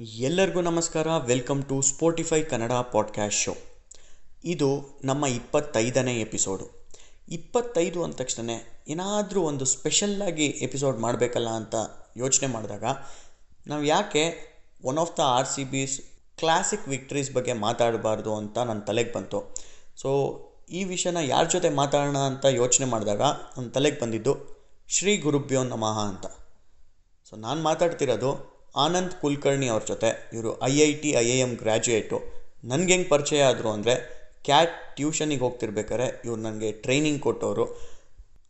ಎಲ್ಲರಿಗೂ ನಮಸ್ಕಾರ. Welcome to Spotify Kannada podcast show ಇದು ನಮ್ಮ ಇಪ್ಪತ್ತೈದನೇ ಎಪಿಸೋಡು ಇಪ್ಪತ್ತೈದು ಅಂದ ತಕ್ಷಣ ಏನಾದರೂ ಒಂದು ಸ್ಪೆಷಲ್ಲಾಗಿ ಎಪಿಸೋಡ್ ಮಾಡಬೇಕಲ್ಲ ಅಂತ ಯೋಚನೆ ಮಾಡಿದಾಗ ನಾವು ಯಾಕೆ one of the R C B's classic victories ಬಗ್ಗೆ ಮಾತಾಡಬಾರ್ದು ಅಂತ ನನ್ನ ತಲೆಗೆ ಬಂತು. ಸೊ ಈ ವಿಷಯನ ಯಾರ ಜೊತೆ ಮಾತಾಡೋಣ ಅಂತ ಯೋಚನೆ ಮಾಡಿದಾಗ ನನ್ನ ತಲೆಗೆ ಬಂದಿದ್ದು ಶ್ರೀ ಗುರುಭ್ಯೋ ನಮಃ ಅಂತ. ಸೊ ನಾನು ಮಾತಾಡ್ತಿರೋದು ಆನಂದ್ ಕುಲಕರ್ಣಿ ಅವ್ರ ಜೊತೆ. ಇವರು I I T, I I M graduate ನನಗೆ ಹೆಂಗೆ ಪರಿಚಯ ಆದರು ಅಂದರೆ, ಕ್ಯಾಟ್ ಟ್ಯೂಷನಿಗೆ ಹೋಗ್ತಿರ್ಬೇಕಾದ್ರೆ ಇವ್ರು ನನಗೆ ಟ್ರೈನಿಂಗ್ ಕೊಟ್ಟವರು.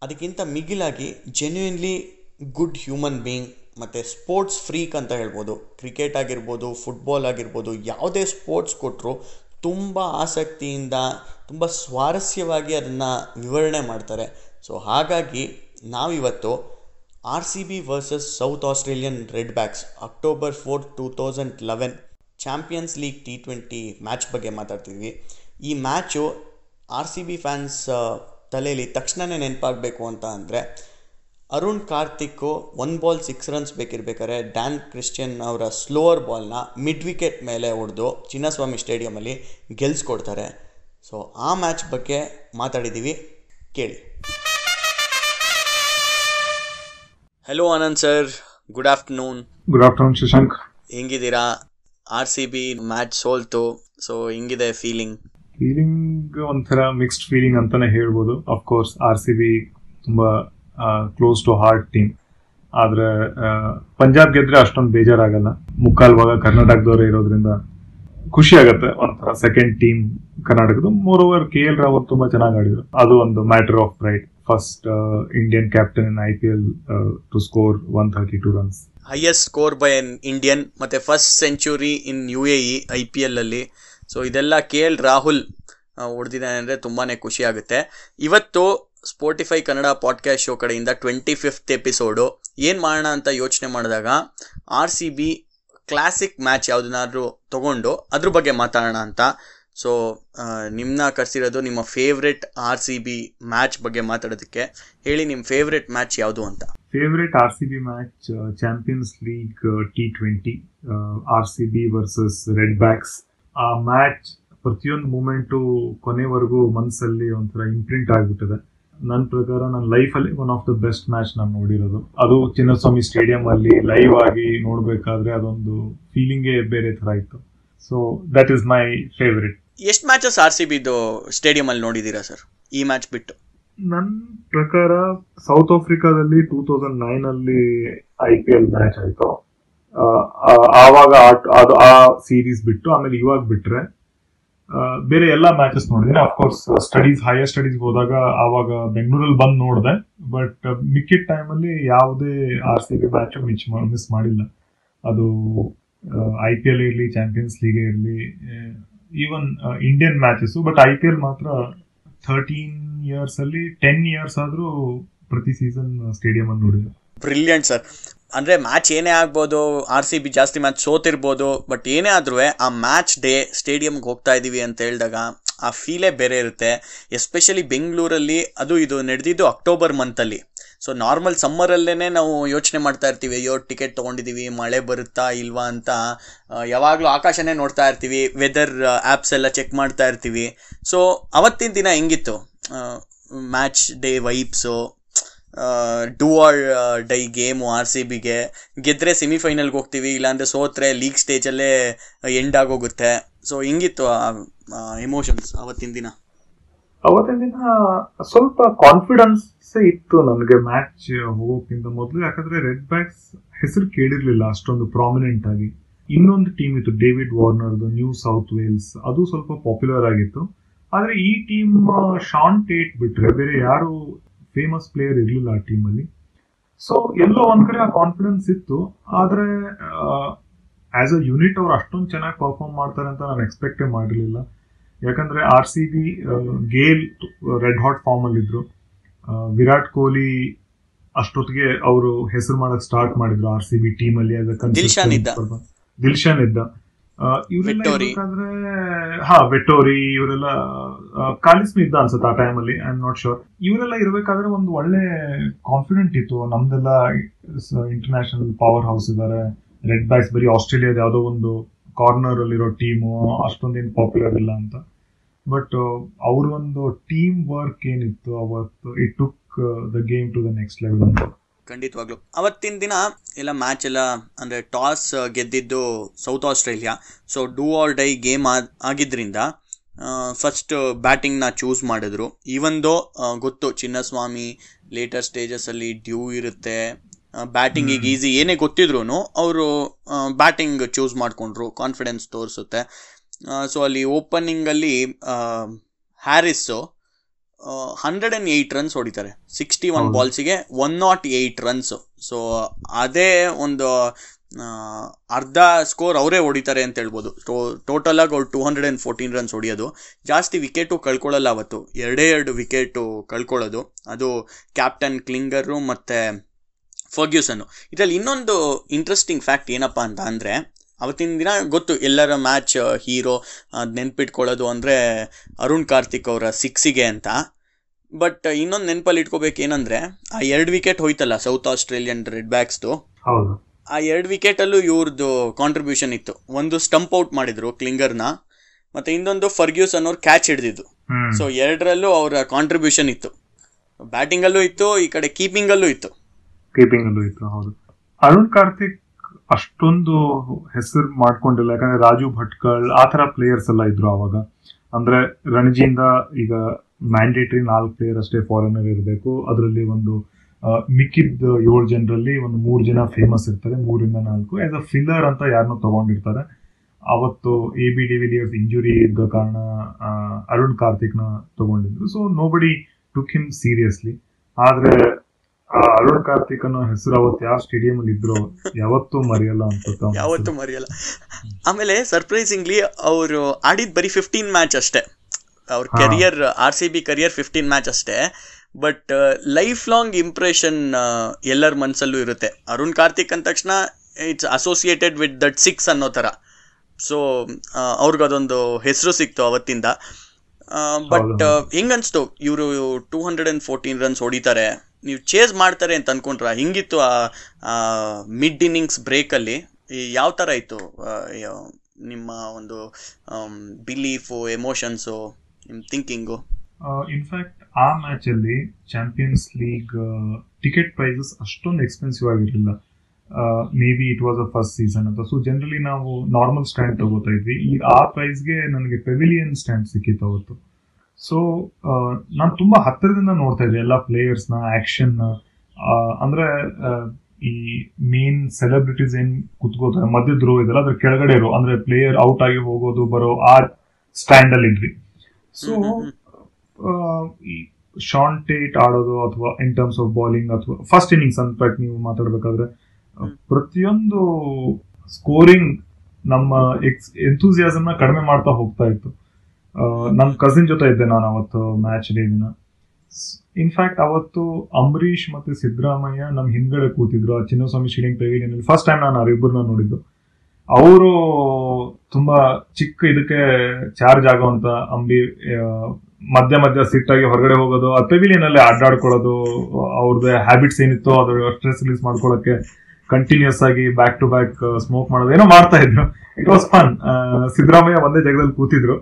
ಅದಕ್ಕಿಂತ ಮಿಗಿಲಾಗಿ ಜೆನ್ಯೂನ್ಲಿ ಗುಡ್ ಹ್ಯೂಮನ್ ಬೀಯಿಂಗ್ ಮತ್ತು ಸ್ಪೋರ್ಟ್ಸ್ ಫ್ರೀಕ್ ಅಂತ ಹೇಳ್ಬೋದು. ಕ್ರಿಕೆಟ್ ಆಗಿರ್ಬೋದು ಫುಟ್ಬಾಲ್ ಆಗಿರ್ಬೋದು, ಯಾವುದೇ ಸ್ಪೋರ್ಟ್ಸ್ ಕೊಟ್ಟರು ತುಂಬ ಆಸಕ್ತಿಯಿಂದ, ತುಂಬ ಸ್ವಾರಸ್ಯವಾಗಿ ಅದನ್ನು ವಿವರಣೆ ಮಾಡ್ತಾರೆ. ಸೊ ಹಾಗಾಗಿ ನಾವಿವತ್ತು R C B versus South Australian Redbacks October four two thousand eleven Champions League T twenty match ಬಗ್ಗೆ ಮಾತಾಡ್ತಿದ್ವಿ. ಈ match R C B fans ತಲೆಯಲ್ಲಿ ತಕ್ಷಣವೇ ನೆನಪಾಗಬೇಕು ಅಂತ ಅಂದರೆ Arun Karthik one ball six runs ಬೇಕಿರ್ಬೇಕಾದ್ರೆ Dan Christian ಅವರ ಸ್ಲೋವರ್ ಬಾಲ್ನ ಮಿಡ್ ವಿಕೆಟ್ ಮೇಲೆ ಹೊಡೆದು ಚಿನ್ನಸ್ವಾಮಿ ಸ್ಟೇಡಿಯಮಲ್ಲಿ ಗೆಲ್ಸ್ಕೊಡ್ತಾರೆ. ಸೊ ಆ ಮ್ಯಾಚ್ ಬಗ್ಗೆ ಮಾತಾಡಿದ್ದೀವಿ ಕೇಳಿ. Hello Anand sir good afternoon good afternoon Shashank ಹೆಂಗಿದ್ದೀರಾ? R C B match ಸೋಲ್ತು ಸೊ ಹೆಂಗಿದೆ ಫೀಲಿಂಗ್ ಫೀಲಿಂಗ್ ಒಂಥರ ಮಿಕ್ಸ್ಡ್ ಫೀಲಿಂಗ್ ಅಂತಾನೆ ಹೇಳ್ಬೋದು. ಕೋರ್ಸ್ ಆರ್ ಸಿ ಬಿ ತುಂಬಾ ಕ್ಲೋಸ್ ಟು ಹಾರ್ಟ್ ಟೀಮ್ ಆದ್ರೆ ಪಂಜಾಬ್ ಗೆದ್ರೆ ಅಷ್ಟೊಂದು ಬೇಜಾರಾಗಲ್ಲ. ಮುಕ್ಕಾಲ್ ಭಾಗ ಕರ್ನಾಟಕದವರೇ ಇರೋದ್ರಿಂದ ಖುಷಿ ಆಗುತ್ತೆ. ಒಂಥರ ಸೆಕೆಂಡ್ ಟೀಮ್ ಕರ್ನಾಟಕದ moreover K L Rawat ತುಂಬಾ ಚೆನ್ನಾಗಿ ಆಡಿದ್ರು. ಅದು ಒಂದು matter of pride first Indian captain in in IPL uh, one thirty two runs highest score by an Indian ಮತ್ತು first century in U A E I P ಎಲ್ಲಲ್ಲಿ so ಇದೆಲ್ಲ K L Rahul ಹೊಡೆದಿದ್ದಾನೆ ಅಂದರೆ ತುಂಬಾ ಖುಷಿ ಆಗುತ್ತೆ. ಇವತ್ತು ಸ್ಪೋಟಿಫೈ ಕನ್ನಡ ಪಾಡ್ಕ್ಯಾಸ್ಟ್ ಶೋ ಕಡೆಯಿಂದ twenty fifth episode ಏನು ಮಾಡೋಣ ಅಂತ ಯೋಚನೆ ಮಾಡಿದಾಗ R C B classic match ಯಾವುದನ್ನಾದ್ರೂ ತಗೊಂಡು ಅದ್ರ ಬಗ್ಗೆ ಮಾತಾಡೋಣ ಅಂತ. ಸೊ ನಿಮ್ಮನ್ನ ಕರೆಸಿರೋದು ನಿಮ್ಮ favourite R C B match ಬಗ್ಗೆ ಮಾತಾಡೋದಕ್ಕೆ. ಹೇಳಿ ನಿಮ್ಮ ಫೇವ್ರೆಟ್ ಮ್ಯಾಚ್ ಯಾವುದು ಅಂತ. Favourite R C B match Champions League T twenty R C B versus Redbacks ಆ ಮ್ಯಾಚ್ ಪ್ರತಿಯೊಂದು ಮೂಮೆಂಟು ಕೊನೆವರೆಗೂ ಮನಸ್ಸಲ್ಲಿ ಒಂಥರ ಇಂಪ್ರಿಂಟ್ ಆಗಿಬಿಟ್ಟಿದೆ. ನನ್ನ ಪ್ರಕಾರ ನನ್ನ ಲೈಫಲ್ಲಿ one of the best match ನಾನು ನೋಡಿರೋದು. ಅದು ಚಿನ್ನಸ್ವಾಮಿ ಸ್ಟೇಡಿಯಂ ಅಲ್ಲಿ ಲೈವ್ ಆಗಿ ನೋಡಬೇಕಾದ್ರೆ ಅದೊಂದು ಫೀಲಿಂಗೇ ಬೇರೆ ಥರ ಇತ್ತು. So that is my favourite ಎಷ್ಟು ಮ್ಯಾಚಸ್ ಆರ್ ಸಿ ಬಿದು ಸ್ಟೇಡಿಯಮಲ್ಲಿ ನೋಡಿದ್ದೀರಾ ಸರ್ ಈ ಮ್ಯಾಚ್ ಬಿಟ್ಟು. ನನ್ನ ಪ್ರಕಾರ ಸೌತ್ ಆಫ್ರಿಕಾದಲ್ಲಿ ಟೂ ತೌಸಂಡ್ ನೈನ್ ಅಲ್ಲಿ ಐ ಪಿ ಎಲ್ ಮ್ಯಾಚ್ ಆಯ್ತು. ಆವಾಗ ಅದು ಆ ಸೀರೀಸ್ ಬಿಟ್ಟು, ಆಮೇಲೆ ಇವಾಗ ಬಿಟ್ರೆ ಬೇರೆ ಎಲ್ಲಾ ಮ್ಯಾಚಸ್ ನೋಡಿದ್ರೆ ಅಫ್ಕೋರ್ಸ್ ಸ್ಟಡೀಸ್ ಹೈಯರ್ ಸ್ಟಡೀಸ್ ಹೋದಾಗ ಆವಾಗ ಬೆಂಗಳೂರಲ್ಲಿ ಬಂದು ನೋಡಿದೆ. ಬಟ್ ಮಿಕ್ಕಿದ ಟೈಮಲ್ಲಿ ಯಾವುದೇ ಆರ್ ಸಿ ಬಿ ಮ್ಯಾಚ್ ಮಿಚ್ ಮಿಸ್ ಮಾಡಿಲ್ಲ. ಅದು ಐ ಪಿ ಎಲ್ ಇರಲಿ ಚಾಂಪಿಯನ್ಸ್ ಲೀಗ್ ಇರಲಿ even Indian matches but I P L ಮಾತ್ರ ಥರ್ಟೀನ್ ಇಯರ್ಸ್ ಅಲ್ಲಿ ಟೆನ್ ಇಯರ್ಸ್ ಆದ್ರೂ ಪ್ರತಿ ಸೀಸನ್ ಸ್ಟೇಡಿಯಂ ಅಲ್ಲಿ ನೋಡಿದ್ರು ಬ್ರಿಲಿಯಂಟ್ ಸರ್ ಅಂದ್ರೆ ಮ್ಯಾಚ್ ಏನೇ ಆಗ್ಬೋದು ಆರ್ ಸಿ ಬಿ ಜಾಸ್ತಿ ಮ್ಯಾಚ್ ಸೋತಿರ್ಬೋದು ಬಟ್ ಏನೇ ಆದ್ರೂ ಆ ಮ್ಯಾಚ್ ಡೇ ಸ್ಟೇಡಿಯಂಗೆ ಹೋಗ್ತಾ ಇದೀವಿ ಅಂತ ಹೇಳಿದಾಗ ಆ ಫೀಲೇ ಬೇರೆ ಇರುತ್ತೆ. ಎಸ್ಪೆಷಲಿ ಬೆಂಗಳೂರಲ್ಲಿ ಅದು ಇದು ನಡೆದಿದ್ದು ಅಕ್ಟೋಬರ್ ಮಂತಲ್ಲಿ ಸೊ ನಾರ್ಮಲ್ ಸಮ್ಮರಲ್ಲೇ ನಾವು ಯೋಚನೆ ಮಾಡ್ತಾ ಇರ್ತೀವಿ, ಅಯ್ಯೋ ಟಿಕೆಟ್ ತೊಗೊಂಡಿದ್ದೀವಿ ಮಳೆ ಬರುತ್ತಾ ಇಲ್ವಾ ಅಂತ. ಯಾವಾಗಲೂ ಆಕಾಶನೇ ನೋಡ್ತಾ ಇರ್ತೀವಿ ವೆದರ್ ಆ್ಯಪ್ಸ್ ಎಲ್ಲ ಚೆಕ್ ಮಾಡ್ತಾ ಇರ್ತೀವಿ. ಸೊ ಅವತ್ತಿನ ದಿನ ಹೆಂಗಿತ್ತು? Match day vibes do or die game R C ಬಿಗೆ ಗೆದ್ದರೆ ಸೆಮಿಫೈನಲ್ಗೆ ಹೋಗ್ತೀವಿ, ಇಲ್ಲಾಂದರೆ ಸೋತ್ರೆ ಲೀಗ್ ಸ್ಟೇಜಲ್ಲೇ ಎಂಡ್ ಆಗೋಗುತ್ತೆ. ಸೊ ಹಿಂಗಿತ್ತು ಎಮೋಷನ್ಸ್ ಅವತ್ತಿನ ದಿನ? ಅವತ್ತಿನ ದಿನ ಸ್ವಲ್ಪ ಕಾನ್ಫಿಡೆನ್ಸ್ ಇತ್ತು ನನಗೆ ಮ್ಯಾಚ್ ಹೋಗೋಕ್ಕಿಂತ ಮೊದಲು. ಯಾಕಂದ್ರೆ ರೆಡ್ ಬ್ಯಾಕ್ಸ್ ಹೆಸರು ಕೇಳಿರ್ಲಿಲ್ಲ ಅಷ್ಟೊಂದು ಪ್ರಾಮಿನೆಂಟ್ ಆಗಿ. ಇನ್ನೊಂದು ಟೀಮ್ ಇತ್ತು ಡೇವಿಡ್ ವಾರ್ನರ್ದು ನ್ಯೂ ಸೌತ್ ವೇಲ್ಸ್ ಅದು ಸ್ವಲ್ಪ ಪಾಪ್ಯುಲರ್ ಆಗಿತ್ತು. ಆದ್ರೆ ಈ ಟೀಮ್ ಶಾನ್ ಟೇಟ್ ಬಿಟ್ರೆ ಬೇರೆ ಯಾರು ಫೇಮಸ್ ಪ್ಲೇಯರ್ ಇರಲಿಲ್ಲ ಆ ಟೀಮಲ್ಲಿ ಸೊ ಎಲ್ಲೋ ಒಂದ್ ಕಡೆ ಆ ಕಾನ್ಫಿಡೆನ್ಸ್ ಇತ್ತು. ಆದ್ರೆ ಆಸ್ ಅ ಯೂನಿಟ್ ಅವ್ರು ಅಷ್ಟೊಂದು ಚೆನ್ನಾಗಿ ಪರ್ಫಾರ್ಮ್ ಮಾಡ್ತಾರೆ ಅಂತ ನಾನು ಎಕ್ಸ್ಪೆಕ್ಟೇ ಮಾಡಿರಲಿಲ್ಲ. ಯಾಕಂದ್ರೆ R C B Gayle red hot form ಅಲ್ಲಿ ಇದ್ರು. ವಿರಾಟ್ ಕೊಹ್ಲಿ ಅಷ್ಟೊತ್ತಿಗೆ ಅವರು ಹೆಸರು ಮಾಡಕ್ ಸ್ಟಾರ್ಟ್ ಮಾಡಿದ್ರು ಆರ್ ಸಿ ಬಿ ಟೀಮ್ ಅಲ್ಲಿ as ದಿಲ್ಶಾನ್ ಇದ್ದ. ಇವ್ರೆ ಹಾ ವೆಟೋರಿ ಇವರೆಲ್ಲ ಕಾಲಿಸ್ಮಿ ಇದ್ದ ಅನ್ಸುತ್ತೆ ಆ ಟೈಮಲ್ಲಿ ಐ ಆಮ್ ನಾಟ್ ಶೋರ್ ಇವರೆಲ್ಲ ಇರಬೇಕಾದ್ರೆ ಒಂದು ಒಳ್ಳೆ ಕಾನ್ಫಿಡೆಂಟ್ ಇತ್ತು. ನಮ್ದೆಲ್ಲ ಇಂಟರ್ನ್ಯಾಷನಲ್ ಪವರ್ ಹೌಸ್ ಇದ್ದಾರೆ ರೆಡ್ ಬ್ಯಾಕ್ಸ್ ಬರೀ ಆಸ್ಟ್ರೇಲಿಯಾದ ಯಾವುದೋ ಒಂದು ಕಾರ್ನರ್ ಅಲ್ಲಿರೋ ಟೀಮು ಅಷ್ಟೊಂದೇನು ಪಾಪ್ಯುಲರ್ ಇಲ್ಲ ಅಂತ. ಬಟ್ ಅವ್ರ ಒಂದು ಟೀಮ್ ವರ್ಕ್ ಏನಿತ್ತು ಅವತ್ತು it took the game to the next level ಅಂತ ಖಂಡಿತವಾಗ್ಲು. ಅವತ್ತಿನ ದಿನ ಎಲ್ಲ ಮ್ಯಾಚ್ ಎಲ್ಲ, ಅಂದರೆ ಟಾಸ್ ಗೆದ್ದಿದ್ದು south Australia so do or die game ಆಗಿದ್ರಿಂದ ಫಸ್ಟ್ ಬ್ಯಾಟಿಂಗ್ನ ಚೂಸ್ ಮಾಡಿದ್ರು. ಈವನ್ ದೋ ಗೊತ್ತು ಚಿನ್ನಸ್ವಾಮಿ ಲೇಟರ್ ಸ್ಟೇಜಸಲ್ಲಿ ಡ್ಯೂ ಇರುತ್ತೆ. ಬ್ಯಾಟಿಂಗ್ ಈಗ ಈಸಿ ಏನೇ ಗೊತ್ತಿದ್ರು ಅವರು ಬ್ಯಾಟಿಂಗ್ ಚೂಸ್ ಮಾಡಿಕೊಂಡ್ರು ಕಾನ್ಫಿಡೆನ್ಸ್ ತೋರಿಸುತ್ತೆ. ಸೊ ಅಲ್ಲಿ ಓಪನಿಂಗಲ್ಲಿ Harris hundred and eight runs ಹೊಡಿತಾರೆ. Sixty one. ಬಾಲ್ಸಿಗೆ one not eight runs so ಅದೇ ಒಂದು ಅರ್ಧ ಸ್ಕೋರ್ ಅವರೇ ಹೊಡಿತಾರೆ ಅಂತ ಹೇಳ್ಬೋದು. ಟೋಟಲ್ ಆಗಿ ಅವ್ರು two hundred and fourteen runs ಹೊಡಿಯೋದು. ಜಾಸ್ತಿ ವಿಕೆಟು ಕಳ್ಕೊಳ್ಳಲ್ಲ ಅವತ್ತು. ಎರಡೇ ಎರಡು ವಿಕೆಟು ಕಳ್ಕೊಳ್ಳೋದು. ಅದು ಕ್ಯಾಪ್ಟನ್ ಕ್ಲಿಂಗರು ಮತ್ತು ಫರ್ಗ್ಯೂಸನ್ನು. ಇದರಲ್ಲಿ ಇನ್ನೊಂದು ಇಂಟ್ರೆಸ್ಟಿಂಗ್ ಫ್ಯಾಕ್ಟ್ ಏನಪ್ಪ ಅಂತ ಅಂದರೆ ಅವತ್ತಿನ ದಿನ ಗೊತ್ತು ಎಲ್ಲರ ಮ್ಯಾಚ್ ಹೀರೋ ನೆನ್ಪಿಟ್ಕೊಳ್ಳೋದು ಅಂದರೆ ಅರುಣ್ ಕಾರ್ತಿಕ್ ಅವರ ಸಿಕ್ಸಿಗೆ ಅಂತ. ಬಟ್ ಇನ್ನೊಂದು ನೆನಪಲ್ಲಿ ಇಟ್ಕೋಬೇಕು ಏನಂದ್ರೆ ಆ ಎರಡು ವಿಕೆಟ್ ಹೋಯ್ತಲ್ಲ ಸೌತ್ ಆಸ್ಟ್ರೇಲಿಯನ್ ರೆಡ್ ಬ್ಯಾಕ್ಸ್ದು ಆ ಎರಡು ವಿಕೆಟಲ್ಲೂ ಇವ್ರದ್ದು ಕಾಂಟ್ರಿಬ್ಯೂಷನ್ ಇತ್ತು. ಒಂದು ಸ್ಟಂಪ್ ಔಟ್ ಮಾಡಿದ್ರು ಕ್ಲಿಂಗರ್ನ ಮತ್ತೆ ಇನ್ನೊಂದು ಫರ್ಗ್ಯೂಸ್ ಅನ್ನೋರು ಕ್ಯಾಚ್ ಹಿಡಿದಿದ್ದು. ಸೊ ಎರಡರಲ್ಲೂ ಅವರ ಕಾಂಟ್ರಿಬ್ಯೂಷನ್ ಇತ್ತು. ಬ್ಯಾಟಿಂಗಲ್ಲೂ ಇತ್ತು ಈ ಕಡೆ ಕೀಪಿಂಗಲ್ಲೂ ಇತ್ತು. ಕೀಪಿಂಗ್ ಅಲ್ಲೂ ಇತ್ತು, ಹೌದು. ಅರುಣ್ ಕಾರ್ತಿಕ್ ಅಷ್ಟೊಂದು ಹೆಸರು ಮಾಡ್ಕೊಂಡಿಲ್ಲ, ಯಾಕಂದ್ರೆ ರಾಜು ಭಟ್ಕಳ್, ಆ ತರ ಪ್ಲೇಯರ್ಸ್ ಎಲ್ಲ ಇದ್ರು ಅವಾಗ ಅಂದ್ರೆ ರಣಜಿಯಿಂದ ಈಗ ಮ್ಯಾಂಡೇಟರಿ ನಾಲ್ಕು ಪ್ಲೇಯರ್ ಅಷ್ಟೇ ಫಾರಿನರ್ ಇರಬೇಕು. ಅದರಲ್ಲಿ ಒಂದು ಮಿಕ್ಕಿದ್ದ ಮಿಕ್ಕಿದ ಏಳು ಜನರಲ್ಲಿ ಒಂದು ಮೂರು ಜನ ಫೇಮಸ್ ಇರ್ತಾರೆ, ಮೂರಿಂದ ನಾಲ್ಕು. ಆಸ್ ಅ ಫಿಲ್ಲರ್ ಅಂತ ಯಾರನ್ನೂ ತಗೊಂಡಿರ್ತಾರೆ. ಅವತ್ತು A B de Villiers injury ಇದ್ದ ಕಾರಣ ಅರುಣ್ ಕಾರ್ತಿಕ್ನ ತಗೊಂಡಿದ್ರು. So nobody took him seriously ಆದ್ರೆ ಅರುಣ್ ಕಾರ್ತಿಕ್ ಅನ್ನೋ ಹೆಸರು ಅವತ್ತು ಯಾವ ಸ್ಟೇಡಿಯಂ ಅಲ್ಲಿ ಇದ್ರು ಯಾವತ್ತೂ ಮರೆಯಲ್ಲ ಅಂತ ಯಾವತ್ತೂ ಮರೆಯಲ್ಲ. ಆಮೇಲೆ ಸರ್ಪ್ರೈಸಿಂಗ್ಲಿ ಅವರು ಆಡಿದ್ ಬರೀ ಫಿಫ್ಟೀನ್ ಮ್ಯಾಚ್ ಅಷ್ಟೇ. ಅವ್ರ career R C B career fifteen match ಅಷ್ಟೇ. ಬಟ್ ಲೈಫ್ ಲಾಂಗ್ ಇಂಪ್ರೆಷನ್ ಎಲ್ಲರ ಮನಸ್ಸಲ್ಲೂ ಇರುತ್ತೆ. ಅರುಣ್ ಕಾರ್ತಿಕ್ ಅಂದ ತಕ್ಷಣ it's associated with that six ಅನ್ನೋ ಥರ. ಸೊ ಅವ್ರಿಗದೊಂದು ಹೆಸರು ಸಿಕ್ತು ಅವತ್ತಿಂದ. ಬಟ್ ಹೆಂಗ್ ಹೆಂಗನ್ಸ್ತು ಇವರು two hundred and fourteen runs ಹೊಡಿತಾರೆ. ನೀವು ಚೇಸ್ ಮಾಡ್ತಾರೆ ಅಂತ ಅನ್ಕೊಂಡ್ರ, ಹಿಂಗಿತ್ತು ಆ ಮಿಡ್ ಇನ್ನಿಂಗ್ಸ್ ಬ್ರೇಕಲ್ಲಿ ಯಾವ ಥರ ಇತ್ತು ನಿಮ್ಮ ಒಂದು ಬಿಲೀಫು ಎಮೋಷನ್ಸು ನಿಮ್ಮ ಥಿಂಕಿಂಗು ಇನ್ಫ್ಯಾಕ್ಟ್ ಆ ಮ್ಯಾಚಲ್ಲಿ ಚಾಂಪಿಯನ್ಸ್ ಲೀಗ್ ಟಿಕೆಟ್ ಪ್ರೈಸಸ್ ಅಷ್ಟೊಂದು ಎಕ್ಸ್ಪೆನ್ಸಿವ್ ಆಗಿರಲಿಲ್ಲ. Maybe it was a first season ಅಂತ. ಸೊ ಜನರಲಿ ನಾವು ನಾರ್ಮಲ್ ಸ್ಟ್ಯಾಂಡ್ ತಗೋತಾ ಇದ್ವಿ. ಈ, ಆ ಪ್ರೈಸ್ಗೆ ನನಗೆ ಪೆವಿಲಿಯನ್ ಸ್ಟ್ಯಾಂಡ್ ಸಿಕ್ಕಿತ್ತು ಅವತ್ತು. ಸೊ ನಾನು ತುಂಬಾ ಹತ್ತಿರದಿಂದ ನೋಡ್ತಾ ಇದ್ದೆ ಎಲ್ಲ ಪ್ಲೇಯರ್ಸ್ನ ಆಕ್ಷನ್ ಅಂದ್ರೆ ಈ ಮೇನ್ ಸೆಲೆಬ್ರಿಟೀಸ್ ಏನ್ ಕುತ್ಕೋತಾರೆ ಮಧ್ಯದ್ರು ಇದೆಲ್ಲ ಅದ್ರ ಕೆಳಗಡೆ ಇರೋ. ಅಂದ್ರೆ ಪ್ಲೇಯರ್ ಔಟ್ ಆಗಿ ಹೋಗೋದು ಬರೋ ಆ ಸ್ಟ್ಯಾಂಡ್ ಅಲ್ಲಿ ಇದ್ವಿ. ಸೊ ಈ ಶಾನ್ ಟೇಟ್ ಆಡೋದು ಅಥವಾ ಇನ್ ಟರ್ಮ್ಸ್ ಆಫ್ ಬೌಲಿಂಗ್ ಅಥವಾ ಫಸ್ಟ್ ಇನ್ನಿಂಗ್ಸ್ ಅನ್ಫ್ಯಾಕ್ಟ್ ನೀವು ಮಾತಾಡ್ಬೇಕಾದ್ರೆ ಪ್ರತಿಯೊಂದು ಸ್ಕೋರಿಂಗ್ ನಮ್ಮ ಎಕ್ಸ್ ಎಂಥೂಸಿಯಾಸಮ್ನ ನ ಕಡಿಮೆ ಮಾಡ್ತಾ ಹೋಗ್ತಾ ಇತ್ತು. ನನ್ನ ಕಸಿನ್ ಜೊತೆ ಇದ್ದೆ ನಾನು ಅವತ್ತು ಮ್ಯಾಚ್ ಡೇ ದಿನ. ಇನ್ಫ್ಯಾಕ್ಟ್ ಅವತ್ತು ಅಂಬರೀಷ್ ಮತ್ತು ಸಿದ್ದರಾಮಯ್ಯ ನಮ್ಮ ಹಿಂದ್ಗಡೆ ಕೂತಿದ್ರು. ಆ ಚಿನ್ನಸ್ವಾಮಿ ಶೀಲಿಂಗ್ ಪೆವಿಲಿಯನ್ ಫಸ್ಟ್ ಟೈಮ್ ನಾನು ಅವರಿಬ್ಬರನ್ನ ನೋಡಿದ್ದು. ಅವರು ತುಂಬಾ ಚಿಕ್ಕ ಇದಕ್ಕೆ ಚಾರ್ಜ್ ಆಗೋವಂಥ ಅಂಬಿ ಮಧ್ಯ ಮಧ್ಯ ಸಿಟ್ಟಾಗಿ ಹೊರಗಡೆ ಹೋಗೋದು, ಆ ಪೆವಿಲಿಯನ್ ಅಲ್ಲಿ ಅಡ್ಡಾಡ್ಕೊಳ್ಳೋದು ಅವ್ರದ್ದು ಹ್ಯಾಬಿಟ್ಸ್ ಏನಿತ್ತು ಅದ್ರ ಸ್ಟ್ರೆಸ್ ರಿಲೀಸ್ ಮಾಡ್ಕೊಳ್ಳೋಕೆ ಕಂಟಿನ್ಯೂಸ್ ಆಗಿ ಬ್ಯಾಕ್ ಟು ಬ್ಯಾಕ್ ಸ್ಮೋಕ್ ಮಾಡೋದು, ಏನೋ ಮಾಡ್ತಾ ಇದ್ರು. ಇಟ್ ವಾಸ್ ಫನ್ ಸಿದ್ದರಾಮಯ್ಯ ಒಂದೇ ಜಾಗದಲ್ಲಿ ಕೂತಿದ್ರು.